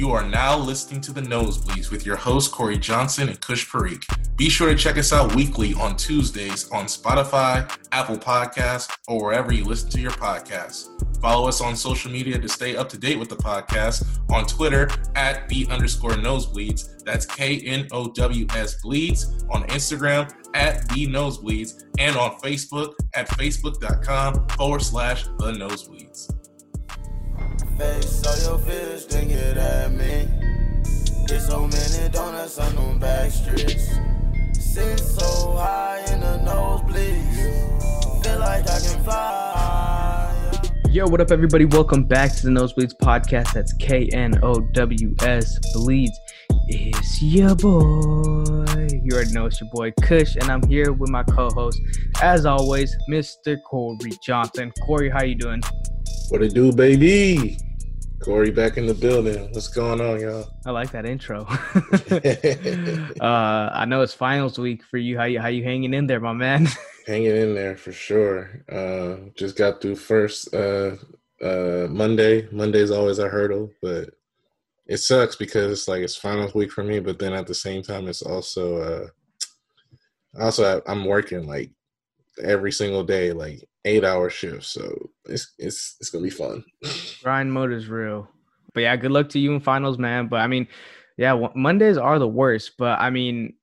You are now listening to the Knowsbleeds with your host Cory Johnson and Kush Parikh. Be sure to check us out weekly on Tuesdays on Spotify, Apple Podcasts, or wherever you listen to your podcasts. Follow us on social media to stay up to date with the podcast on Twitter at the underscore knowsbleeds. That's K N O W S bleeds. On Instagram at the knowsbleeds and on Facebook at facebook.com forward slash the knowsbleeds. Face all your fears, then get at me. Get so many donuts on them back streets. Sit so high in the nosebleeds. Feel like I can fly. Yo, what up, everybody? Welcome back to the Knowsbleeds podcast. That's K N O W S Bleeds. It's your boy. You already know it's your boy Kush, and I'm here with my co-host, as always, Mr. Cory Johnson. Cory, how you doing? What it do, baby? Cory back in the building. What's going on, y'all? I like that intro. uh, I know it's finals week for you. How you how you hanging in there, my man? hanging in there for sure. Uh, just got through first uh, uh, Monday. Monday's always a hurdle, but it sucks because it's like it's finals week for me. But then at the same time, it's also uh, also I'm working like every single day, like eight hour shift, So it's it's it's gonna be fun. Grind mode is real. But yeah, good luck to you in finals, man. But I mean, yeah, Mondays are the worst. But I mean,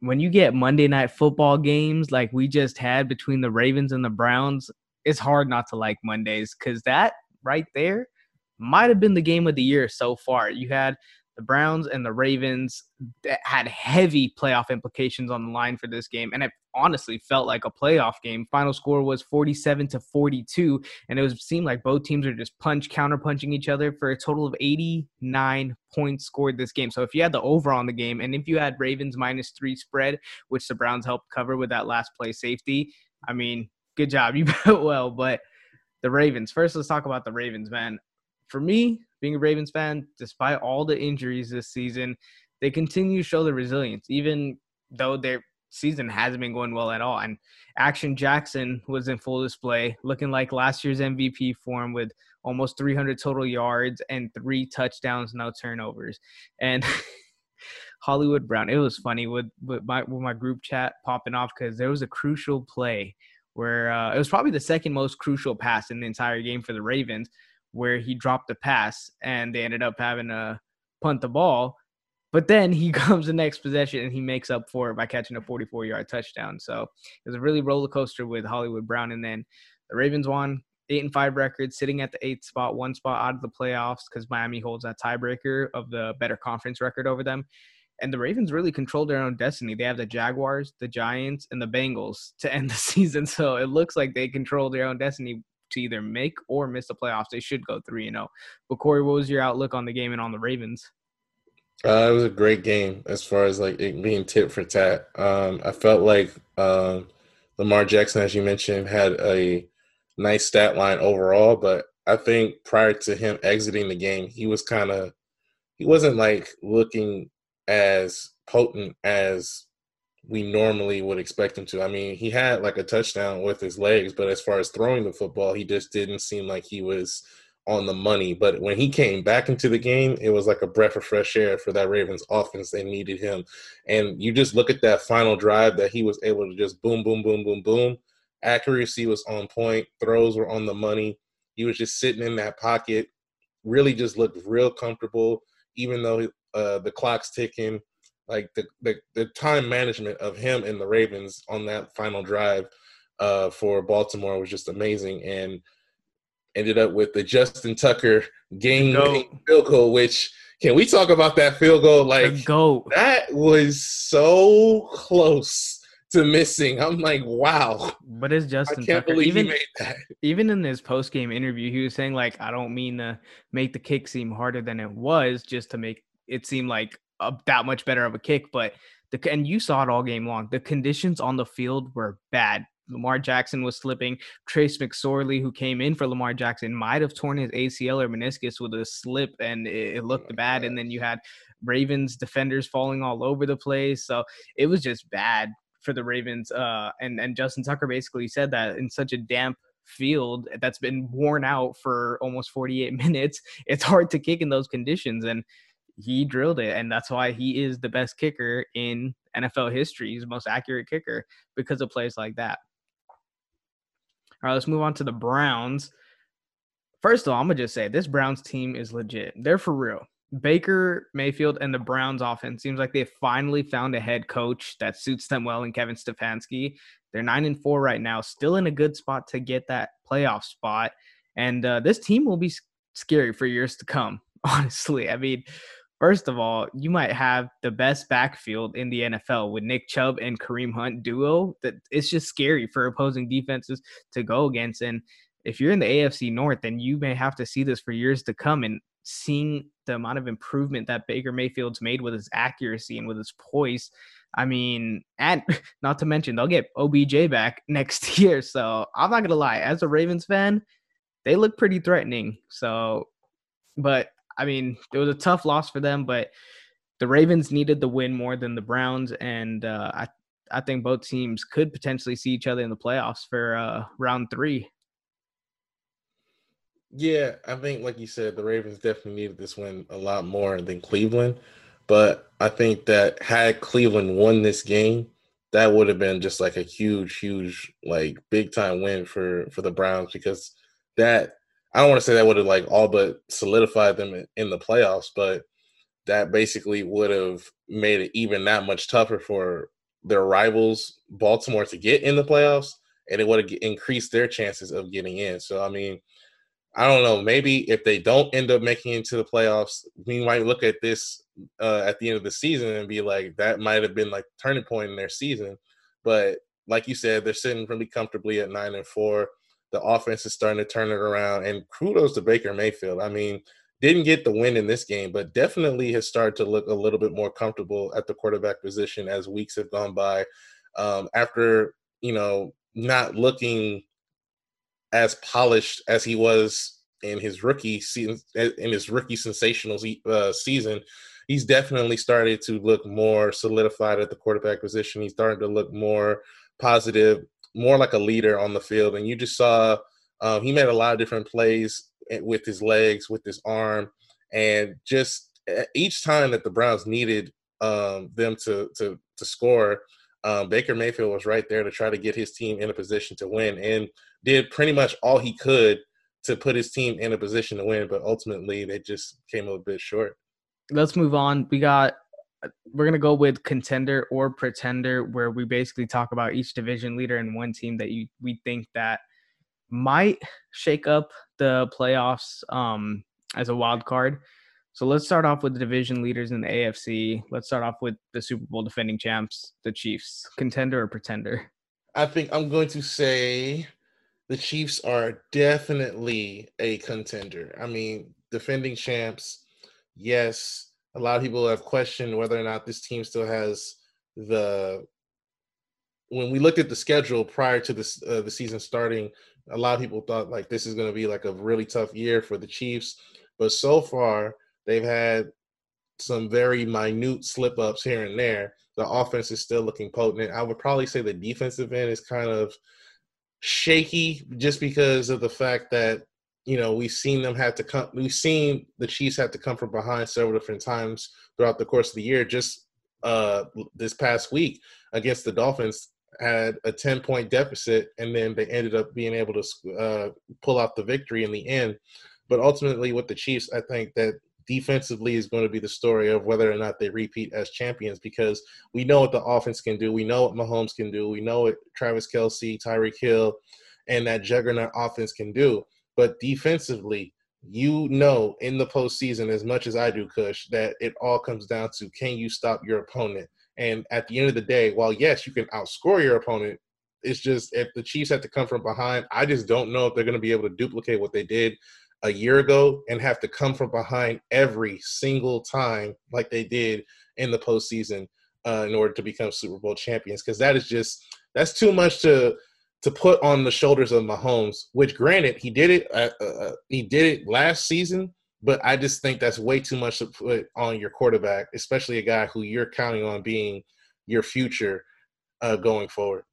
when you get Monday night football games like we just had between the Ravens and the Browns, it's hard not to like Mondays because that right there might have been the game of the year so far. You had the Browns and the Ravens had heavy playoff implications on the line for this game, and it honestly felt like a playoff game. Final score was 47 to 42, and it was seemed like both teams are just punch counter punching each other for a total of 89 points scored this game. So if you had the over on the game, and if you had Ravens minus three spread, which the Browns helped cover with that last play safety, I mean, good job, you bet well. But the Ravens. First, let's talk about the Ravens, man. For me, being a Ravens fan, despite all the injuries this season, they continue to show the resilience, even though their season hasn't been going well at all. And Action Jackson was in full display, looking like last year's MVP form with almost 300 total yards and three touchdowns, no turnovers. And Hollywood Brown, it was funny with, with my with my group chat popping off because there was a crucial play where uh, it was probably the second most crucial pass in the entire game for the Ravens where he dropped the pass and they ended up having to punt the ball. But then he comes the next possession and he makes up for it by catching a 44 yard touchdown. So it was a really roller coaster with Hollywood Brown. And then the Ravens won eight and five record, sitting at the eighth spot, one spot out of the playoffs because Miami holds that tiebreaker of the better conference record over them. And the Ravens really controlled their own destiny. They have the Jaguars, the Giants, and the Bengals to end the season. So it looks like they control their own destiny to either make or miss the playoffs. They should go three and zero. Oh. But Cory, what was your outlook on the game and on the Ravens? Uh, it was a great game as far as like it being tit for tat. Um, I felt like um, Lamar Jackson, as you mentioned, had a nice stat line overall, but I think prior to him exiting the game, he was kind of he wasn't like looking as potent as we normally would expect him to. I mean, he had like a touchdown with his legs, but as far as throwing the football, he just didn't seem like he was on the money. But when he came back into the game, it was like a breath of fresh air for that Ravens offense. They needed him. And you just look at that final drive that he was able to just boom, boom, boom, boom, boom. Accuracy was on point, throws were on the money. He was just sitting in that pocket, really just looked real comfortable, even though uh, the clock's ticking like the, the, the time management of him and the Ravens on that final drive uh, for Baltimore was just amazing, and ended up with the Justin Tucker game field goal. Which can we talk about that field goal? Like go that was so close to missing. I'm like, wow. But it's Justin I can't Tucker. Believe even, he made that. even in his post game interview, he was saying like, I don't mean to make the kick seem harder than it was, just to make it seem like a, that much better of a kick, but the and you saw it all game long. The conditions on the field were bad. Lamar Jackson was slipping. Trace McSorley, who came in for Lamar Jackson, might have torn his ACL or meniscus with a slip, and it, it looked oh bad. God. And then you had Ravens defenders falling all over the place, so it was just bad for the Ravens. Uh, and and Justin Tucker basically said that in such a damp field that's been worn out for almost 48 minutes, it's hard to kick in those conditions. And he drilled it, and that's why he is the best kicker in NFL history. He's the most accurate kicker because of plays like that. All right, let's move on to the Browns. First of all, I'm gonna just say this Browns team is legit. They're for real. Baker Mayfield and the Browns offense seems like they finally found a head coach that suits them well in Kevin Stefanski. They're nine and four right now, still in a good spot to get that playoff spot. And uh, this team will be scary for years to come. Honestly, I mean, first of all, you might have the best backfield in the NFL with Nick Chubb and Kareem Hunt duo. That it's just scary for opposing defenses to go against. And if you're in the AFC North, then you may have to see this for years to come. And seeing the amount of improvement that Baker Mayfield's made with his accuracy and with his poise. I mean, and not to mention they'll get OBJ back next year. So I'm not gonna lie, as a Ravens fan, they look pretty threatening. So, but I mean, it was a tough loss for them, but the Ravens needed the win more than the Browns, and uh, I I think both teams could potentially see each other in the playoffs for uh, round three. Yeah, I think like you said, the Ravens definitely needed this win a lot more than Cleveland. But I think that had Cleveland won this game, that would have been just like a huge, huge, like big time win for for the Browns because that I don't want to say that would have like all but solidified them in the playoffs, but that basically would have made it even that much tougher for their rivals, Baltimore, to get in the playoffs, and it would have increased their chances of getting in. So I mean, I don't know. Maybe if they don't end up making it to the playoffs, we might look at this uh, at the end of the season and be like, that might have been like turning point in their season. But like you said, they're sitting pretty comfortably at nine and four. The offense is starting to turn it around, and kudos to Baker Mayfield. I mean, didn't get the win in this game, but definitely has started to look a little bit more comfortable at the quarterback position as weeks have gone by. Um, after you know not looking as polished as he was in his rookie season, in his rookie sensational uh, season, he's definitely started to look more solidified at the quarterback position. He's starting to look more positive, more like a leader on the field. And you just saw um, he made a lot of different plays eh, with his legs, with his arm, and just eh, each time that the Browns needed um, them to to to score, um, Baker Mayfield was right there to try to get his team in a position to win. And did pretty much all he could to put his team in a position to win, but ultimately they just came a bit short. Let's move on. We got we're gonna go with contender or pretender, where we basically talk about each division leader and one team that you we think that might shake up the playoffs um, as a wild card. So let's start off with the division leaders in the AFC. Let's start off with the Super Bowl defending champs, the Chiefs. Contender or pretender? I think I'm going to say the Chiefs are definitely a contender. I mean, defending champs, yes. A lot of people have questioned whether or not this team still has the. When we looked at the schedule prior to this uh, the season starting, a lot of people thought like this is going to be like a really tough year for the Chiefs. But so far, they've had some very minute slip ups here and there. The offense is still looking potent. I would probably say the defensive end is kind of shaky just because of the fact that you know we've seen them have to come we've seen the chiefs have to come from behind several different times throughout the course of the year just uh this past week against the dolphins had a 10 point deficit and then they ended up being able to uh, pull out the victory in the end but ultimately with the chiefs i think that defensively is going to be the story of whether or not they repeat as champions because we know what the offense can do. We know what Mahomes can do. We know what Travis Kelce, Tyreek Hill, and that juggernaut offense can do. But defensively, you know in the postseason as much as I do, Kush, that it all comes down to can you stop your opponent? And at the end of the day, while yes, you can outscore your opponent, it's just if the Chiefs have to come from behind, I just don't know if they're going to be able to duplicate what they did a year ago and have to come from behind every single time like they did in the postseason uh, in order to become Super Bowl champions. Because that is just that's too much to to put on the shoulders of Mahomes. Which, granted, he did it. Uh, uh, uh, he did it last season, but I just think that's way too much to put on your quarterback, especially a guy who you're counting on being your future uh, going forward.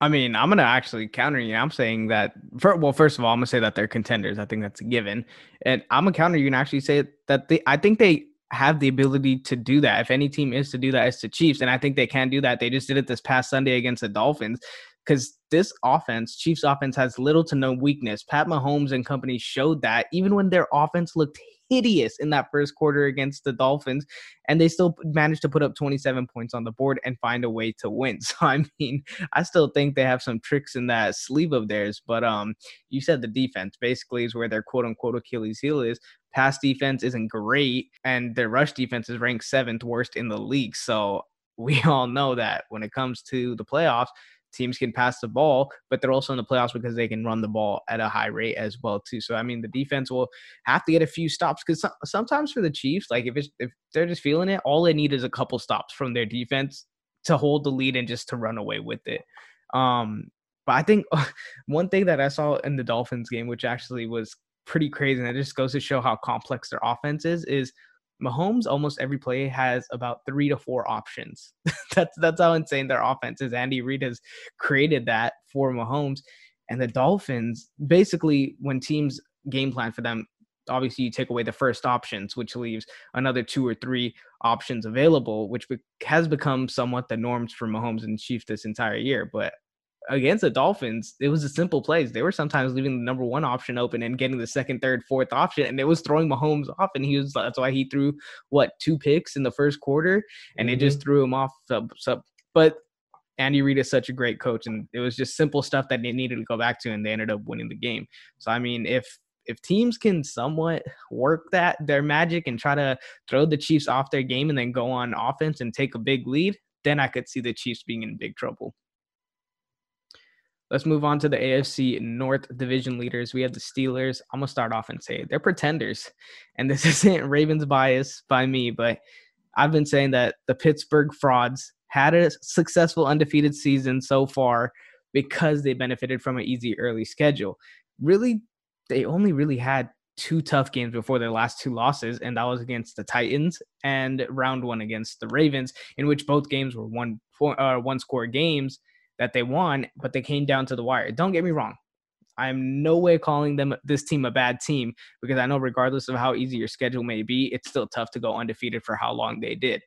I mean, I'm gonna actually counter you. I'm saying that. For, well, first of all, I'm gonna say that they're contenders. I think that's a given, and I'm gonna counter you and actually say that they. I think they have the ability to do that. If any team is to do that, it's the Chiefs. And I think they can do that. They just did it this past Sunday against the Dolphins because this offense, Chiefs offense, has little to no weakness. Pat Mahomes and company showed that even when their offense looked hideous in that first quarter against the Dolphins, and they still managed to put up 27 points on the board and find a way to win. So I mean, I still think they have some tricks in that sleeve of theirs. But um, you said the defense basically is where their quote unquote Achilles heel is. Pass defense isn't great, and their rush defense is ranked seventh worst in the league. So we all know that when it comes to the playoffs, teams can pass the ball, but they're also in the playoffs because they can run the ball at a high rate as well too. So I mean, the defense will have to get a few stops because so- sometimes for the Chiefs, like if it's if they're just feeling it, all they need is a couple stops from their defense to hold the lead and just to run away with it. Um, but I think one thing that I saw in the Dolphins game, which actually was pretty crazy, and it just goes to show how complex their offense is, is Mahomes almost every play has about three to four options. that's that's how insane their offense is. Andy Reid has created that for Mahomes. And the Dolphins, basically, when teams game plan for them, obviously you take away the first options, which leaves another two or three options available, which has become somewhat the norms for Mahomes and Chiefs this entire year. But against the Dolphins, it was a simple plays. They were sometimes leaving the number one option open and getting the second, third, fourth option, and it was throwing Mahomes off. And he was that's why he threw what two picks in the first quarter, and mm-hmm. it just threw him off. But Andy Reid is such a great coach, and it was just simple stuff that they needed to go back to, and they ended up winning the game. So I mean, if if teams can somewhat work that their magic and try to throw the Chiefs off their game and then go on offense and take a big lead, then I could see the Chiefs being in big trouble. Let's move on to the AFC North division leaders. We have the Steelers. I'm going to start off and say they're pretenders. And this isn't Ravens bias by me, but I've been saying that the Pittsburgh frauds had a successful undefeated season so far because they benefited from an easy early schedule. Really, they only really had two tough games before their last two losses, and that was against the Titans and round one against the Ravens, in which both games were one uh, one score games that they won, but they came down to the wire. Don't get me wrong. I'm no way calling them this team a bad team because I know regardless of how easy your schedule may be, it's still tough to go undefeated for how long they did.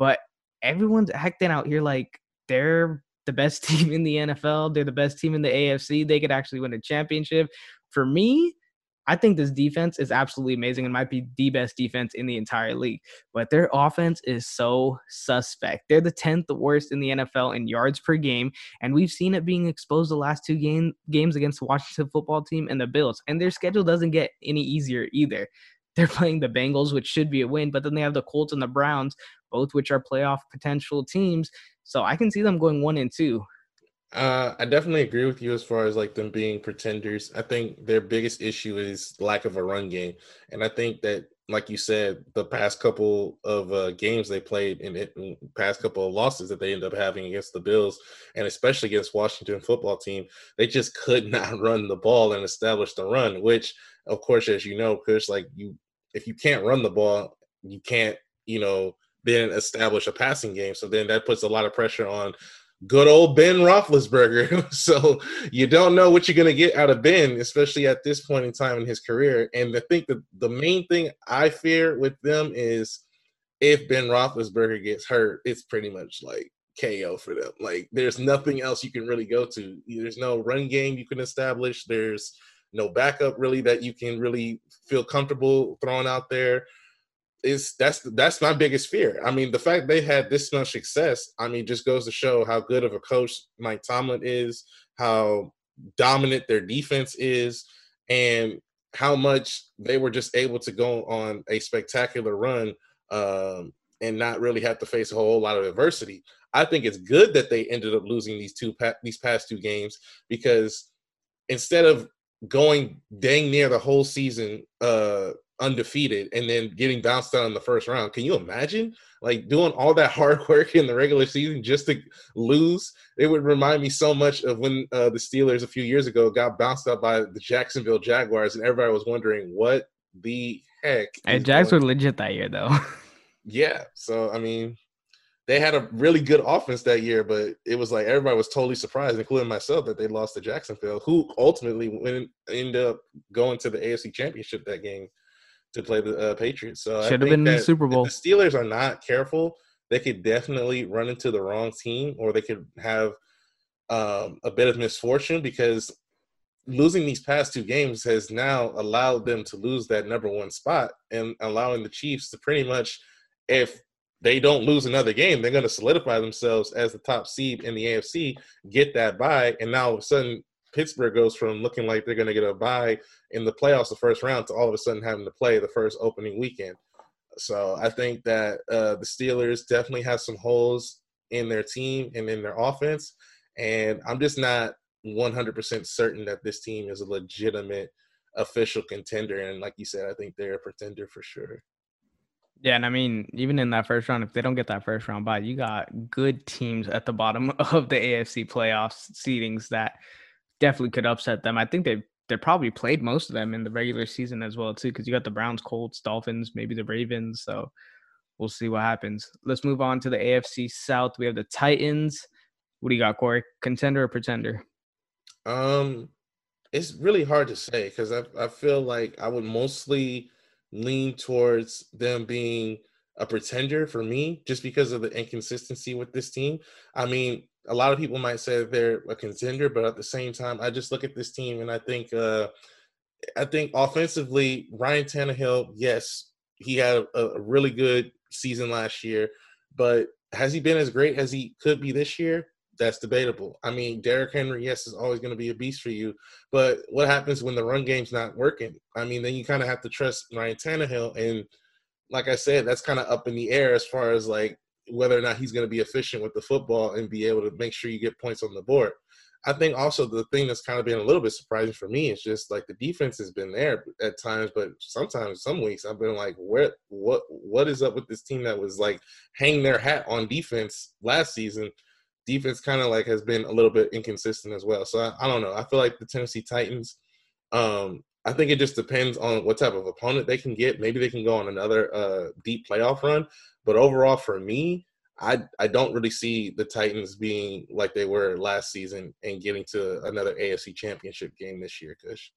But everyone's acting out here like they're the best team in the NFL. They're the best team in the AFC. They could actually win a championship. For me, I think this defense is absolutely amazing and might be the best defense in the entire league. But their offense is so suspect. They're the 10th worst in the NFL in yards per game. And we've seen it being exposed the last two game, games against the Washington football team and the Bills. And their schedule doesn't get any easier either. They're playing the Bengals, which should be a win, but then they have the Colts and the Browns, both which are playoff potential teams. So I can see them going one and two. Uh, I definitely agree with you as far as like them being pretenders. I think their biggest issue is lack of a run game, and I think that, like you said, the past couple of uh, games they played and the past couple of losses that they end up having against the Bills, and especially against Washington football team, they just could not run the ball and establish the run. Which, of course, as you know, Chris, like you, if you can't run the ball, you can't, you know, then establish a passing game. So then that puts a lot of pressure on good old Ben Roethlisberger. so you don't know what you're going to get out of Ben, especially at this point in time in his career. And I think that the main thing I fear with them is if Ben Roethlisberger gets hurt, it's pretty much like KO for them. Like there's nothing else you can really go to. There's no run game you can establish. There's no backup really that you can really feel comfortable throwing out there is that's that's my biggest fear. I mean, the fact they had this much success, I mean, just goes to show how good of a coach Mike Tomlin is, how dominant their defense is, and how much they were just able to go on a spectacular run um, and not really have to face a whole lot of adversity. I think it's good that they ended up losing these two pa- these past two games because instead of going dang near the whole season uh, undefeated and then getting bounced out in the first round. Can you imagine like doing all that hard work in the regular season just to lose? It would remind me so much of when uh, the Steelers a few years ago got bounced out by the Jacksonville Jaguars, and everybody was wondering what the heck. And Jags were legit that year, though. yeah, so I mean, they had a really good offense that year, but it was like everybody was totally surprised, including myself, that they lost to Jacksonville, who ultimately went ended up going to the AFC Championship that game to play the uh, Patriots. So should have been the Super Bowl. the Steelers are not careful, they could definitely run into the wrong team, or they could have um, a bit of misfortune because losing these past two games has now allowed them to lose that number one spot and allowing the Chiefs to pretty much, if they don't lose another game, they're going to solidify themselves as the top seed in the AFC, get that bye, and now all of a sudden Pittsburgh goes from looking like they're going to get a bye in the playoffs the first round to all of a sudden having to play the first opening weekend. So I think that uh, the Steelers definitely have some holes in their team and in their offense, and I'm just not 100% certain that this team is a legitimate official contender. And like you said, I think they're a pretender for sure. Yeah, and I mean, even in that first round, if they don't get that first round bye, you got good teams at the bottom of the AFC playoffs seedings that definitely could upset them. I think they they probably played most of them in the regular season as well too, because you got the Browns, Colts, Dolphins, maybe the Ravens. So we'll see what happens. Let's move on to the AFC South. We have the Titans. What do you got, Cory? Contender or pretender? Um, it's really hard to say because I I feel like I would mostly lean towards them being a pretender for me just because of the inconsistency with this team. I mean, a lot of people might say they're a contender, but at the same time, I just look at this team and I think uh I think offensively, Ryan Tannehill, yes, he had a, a really good season last year, but has he been as great as he could be this year? that's debatable. I mean, Derrick Henry, yes, is always going to be a beast for you, but what happens when the run game's not working? I mean, then you kind of have to trust Ryan Tannehill, and like I said, that's kind of up in the air as far as like whether or not he's going to be efficient with the football and be able to make sure you get points on the board. I think also the thing that's kind of been a little bit surprising for me is just like the defense has been there at times, but sometimes some weeks I've been like, where what what is up with this team that was like hanging their hat on defense last season? defense kind of like has been a little bit inconsistent as well. So I, I, don't know. I feel like the Tennessee Titans. Um, I think it just depends on what type of opponent they can get. Maybe they can go on another uh, deep playoff run. But overall, for me, I I don't really see the Titans being like they were last season and getting to another AFC Championship game this year. Kush.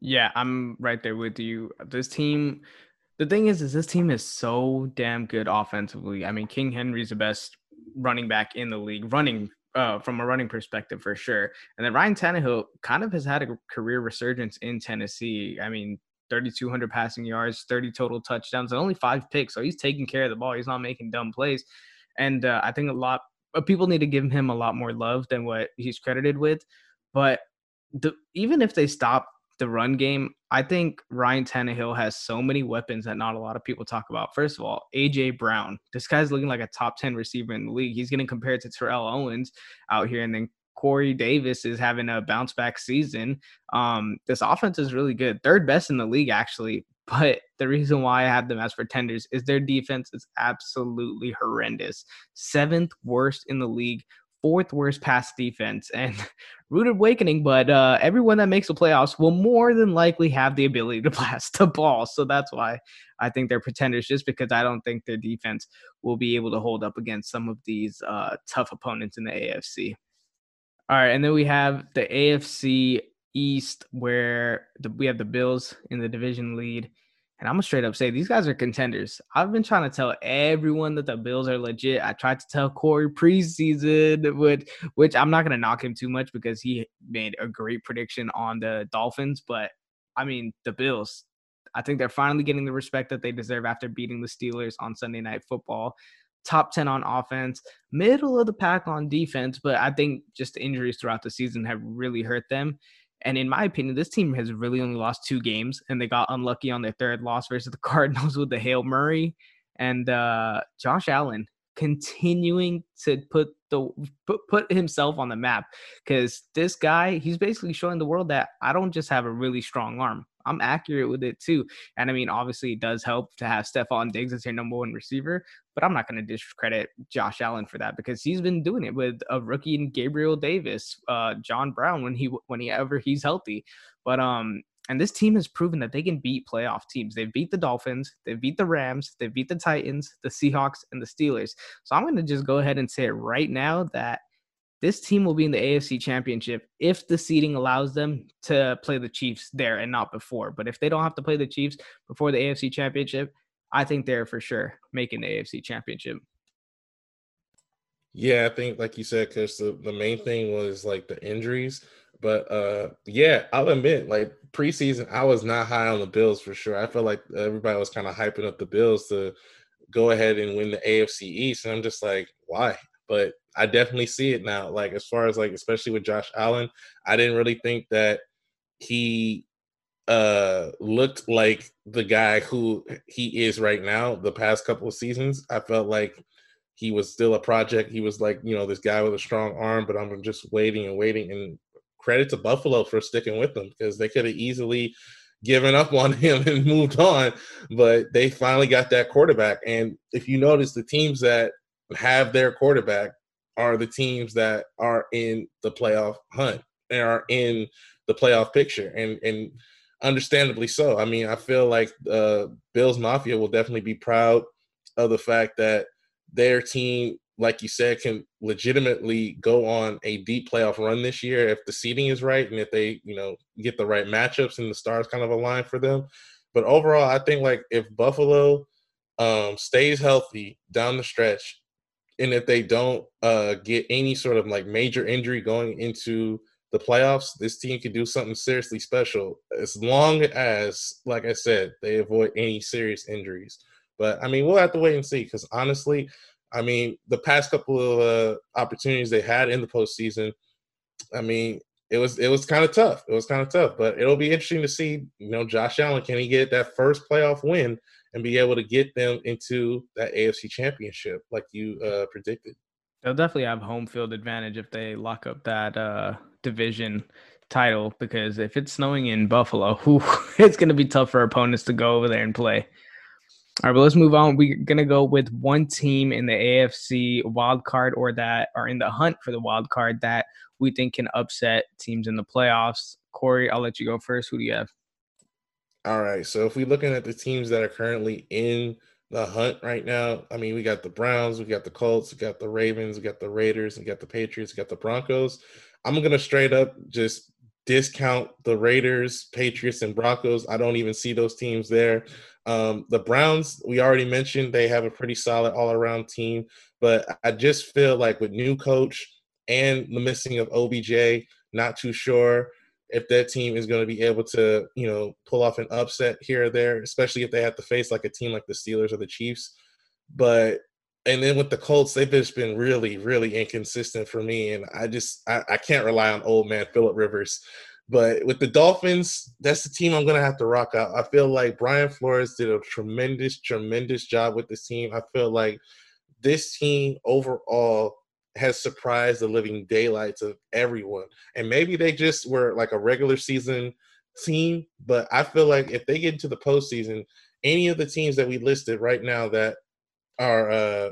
Yeah, I'm right there with you. This team, the thing is, is this team is so damn good offensively. I mean, King Henry's the best running back in the league, running uh, from a running perspective for sure. And then Ryan Tannehill kind of has had a career resurgence in Tennessee. I mean, 3,200 passing yards, 30 total touchdowns, and only five picks. So he's taking care of the ball. He's not making dumb plays. And uh, I think a lot of people need to give him a lot more love than what he's credited with. But the, even if they stop the run game, I think Ryan Tannehill has so many weapons that not a lot of people talk about. First of all, AJ Brown. This guy's looking like a top 10 receiver in the league. He's getting compared to Terrell Owens out here. And then Corey Davis is having a bounce back season. Um, this offense is really good. Third best in the league, actually. But the reason why I have them as pretenders is their defense is absolutely horrendous. Seventh worst in the league fourth worst pass defense and rude awakening, but uh, everyone that makes the playoffs will more than likely have the ability to blast the ball. So that's why I think they're pretenders, just because I don't think their defense will be able to hold up against some of these uh, tough opponents in the AFC. All right, and then we have the AFC East, where the, we have the Bills in the division lead and I'm gonna straight up say these guys are contenders. I've been trying to tell everyone that the Bills are legit. I tried to tell Cory preseason, which which I'm not gonna knock him too much because he made a great prediction on the Dolphins. But I mean, the Bills, I think they're finally getting the respect that they deserve after beating the Steelers on Sunday Night Football. Top 10 on offense, middle of the pack on defense, but I think just injuries throughout the season have really hurt them. And in my opinion, this team has really only lost two games, and they got unlucky on their third loss versus the Cardinals with the Hail Murray and uh, Josh Allen continuing to put the put, put himself on the map because this guy he's basically showing the world that I don't just have a really strong arm. I'm accurate with it too. And I mean, obviously, it does help to have Stefon Diggs as your number one receiver, but I'm not going to discredit Josh Allen for that because he's been doing it with a rookie in Gabriel Davis, uh, John Brown when he when he ever he's healthy. But um, and this team has proven that they can beat playoff teams. They've beat the Dolphins, they've beat the Rams, they've beat the Titans, the Seahawks, and the Steelers. So I'm going to just go ahead and say it right now that this team will be in the AFC Championship if the seeding allows them to play the Chiefs there and not before. But if they don't have to play the Chiefs before the AFC Championship, I think they're for sure making the AFC Championship. Yeah, I think like you said, because the, the main thing was like the injuries. But uh yeah, I'll admit, like preseason, I was not high on the Bills for sure. I felt like everybody was kind of hyping up the Bills to go ahead and win the AFC East. And I'm just like, why? But I definitely see it now. Like as far as like, especially with Josh Allen, I didn't really think that he uh looked like the guy who he is right now the past couple of seasons. I felt like he was still a project. He was like you know this guy with a strong arm but i'm just waiting and waiting. And credit to buffalo for sticking with him because they could have easily given up on him and moved on. But they finally got that quarterback. And if you notice the teams that have their quarterback are the teams that are in the playoff hunt and are in the playoff picture. And and understandably so. I mean, I feel like uh, Bills Mafia will definitely be proud of the fact that their team, like you said, can legitimately go on a deep playoff run this year if the seating is right and if they, you know, get the right matchups and the stars kind of align for them. But overall, I think like if Buffalo um, stays healthy down the stretch, and if they don't uh, get any sort of like major injury going into the playoffs, this team could do something seriously special as long as, like I said, they avoid any serious injuries. But I mean, we'll have to wait and see because honestly, I mean, the past couple of uh, opportunities they had in the postseason, I mean, it was it was kind of tough. It was kind of tough, but it'll be interesting to see. You know, Josh Allen can he get that first playoff win and be able to get them into that AFC Championship like you uh, predicted? They'll definitely have home field advantage if they lock up that uh, division title because if it's snowing in Buffalo, whew, it's going to be tough for opponents to go over there and play. All right, but let's move on. We're going to go with one team in the AFC wild card or that are in the hunt for the wild card that we think can upset teams in the playoffs. Cory, I'll let you go first. Who do you have? All right. So if we're looking at the teams that are currently in the hunt right now, I mean, we got the Browns, we got the Colts, we got the Ravens, we got the Raiders, we got the Patriots, we got the Broncos. I'm gonna straight up just discount the Raiders, Patriots, and Broncos. I don't even see those teams there. Um, the Browns, we already mentioned, they have a pretty solid all around team, but I just feel like with new coach and the missing of OBJ, not too sure if that team is going to be able to, you know, pull off an upset here or there, especially if they have to face like a team like the Steelers or the Chiefs. But and then with the Colts, they've just been really, really inconsistent for me, and I just I, I can't rely on old man Philip Rivers. But with the Dolphins, that's the team I'm gonna have to rock out. I feel like Brian Flores did a tremendous, tremendous job with this team. I feel like this team overall has surprised the living daylights of everyone. And maybe they just were like a regular season team, but I feel like if they get into the postseason, any of the teams that we listed right now that are uh,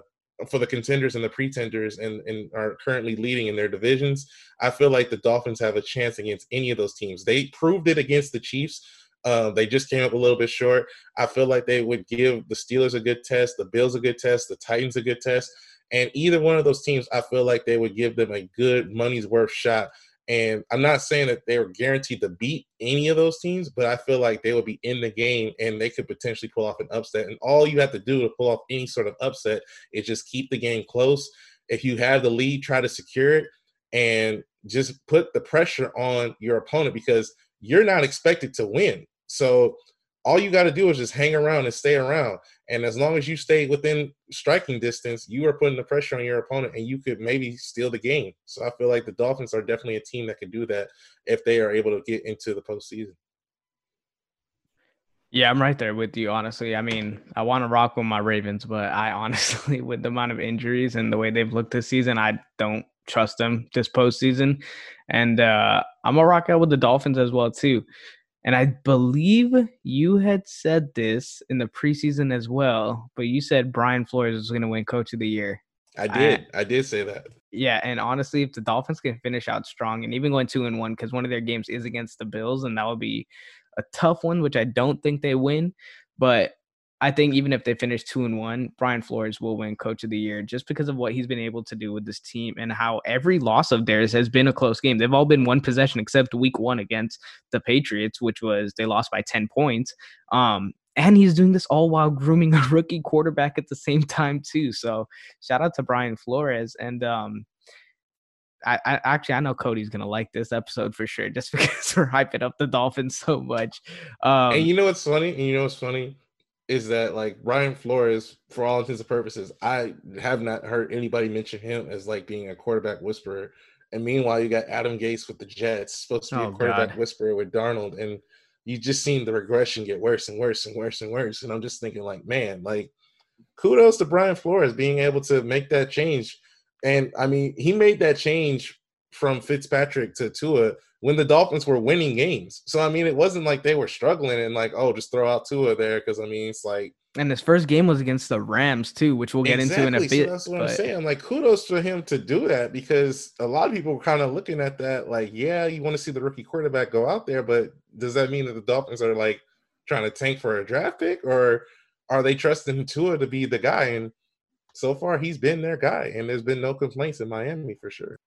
for the contenders and the pretenders and, and are currently leading in their divisions, I feel like the Dolphins have a chance against any of those teams. They proved it against the Chiefs. Uh, they just came up a little bit short. I feel like they would give the Steelers a good test, the Bills a good test, the Titans a good test. And either one of those teams, I feel like they would give them a good money's worth shot. And I'm not saying that they were guaranteed to beat any of those teams, but I feel like they would be in the game and they could potentially pull off an upset. And all you have to do to pull off any sort of upset is just keep the game close. If you have the lead, try to secure it and just put the pressure on your opponent because you're not expected to win. So all you got to do is just hang around and stay around. And as long as you stay within striking distance, you are putting the pressure on your opponent and you could maybe steal the game. So I feel like the Dolphins are definitely a team that could do that if they are able to get into the postseason. Yeah, I'm right there with you, honestly. I mean, I want to rock with my Ravens, but I honestly, with the amount of injuries and the way they've looked this season, I don't trust them this postseason. And uh, I'm going to rock out with the Dolphins as well, too. And I believe you had said this in the preseason as well, but you said Brian Flores was going to win Coach of the Year. I did. I, I, did say that. Yeah, and honestly, if the Dolphins can finish out strong and even going two and one, because one of their games is against the Bills, and that would be a tough one, which I don't think they win. But I think even if they finish two and one, Brian Flores will win Coach of the Year just because of what he's been able to do with this team and how every loss of theirs has been a close game. They've all been one possession except Week One against the Patriots, which was they lost by ten points. Um, and he's doing this all while grooming a rookie quarterback at the same time too. So shout out to Brian Flores and um, I, I, actually I know Cody's gonna like this episode for sure, just because we're hyping up the Dolphins so much. Um, and you know what's funny? And you know what's funny is that like Brian Flores, for all intents and purposes, I have not heard anybody mention him as like being a quarterback whisperer. And meanwhile, you got Adam Gase with the Jets, supposed to be oh, a quarterback God. whisperer with Darnold, and you just seen the regression get worse and worse and worse and worse. And I'm just thinking, like, man, like, kudos to Brian Flores being able to make that change and I mean, he made that change from Fitzpatrick to Tua when the Dolphins were winning games. So I mean, it wasn't like they were struggling and like, oh, just throw out Tua there because I mean, it's like. And his first game was against the Rams too, which we'll get exactly. into in a bit. So that's what but... I'm saying. Like, kudos to him to do that because a lot of people were kind of looking at that like, yeah, you want to see the rookie quarterback go out there, but does that mean that the Dolphins are like trying to tank for a draft pick or are they trusting Tua to be the guy? And so far he's been their guy, and there's been no complaints in Miami for sure.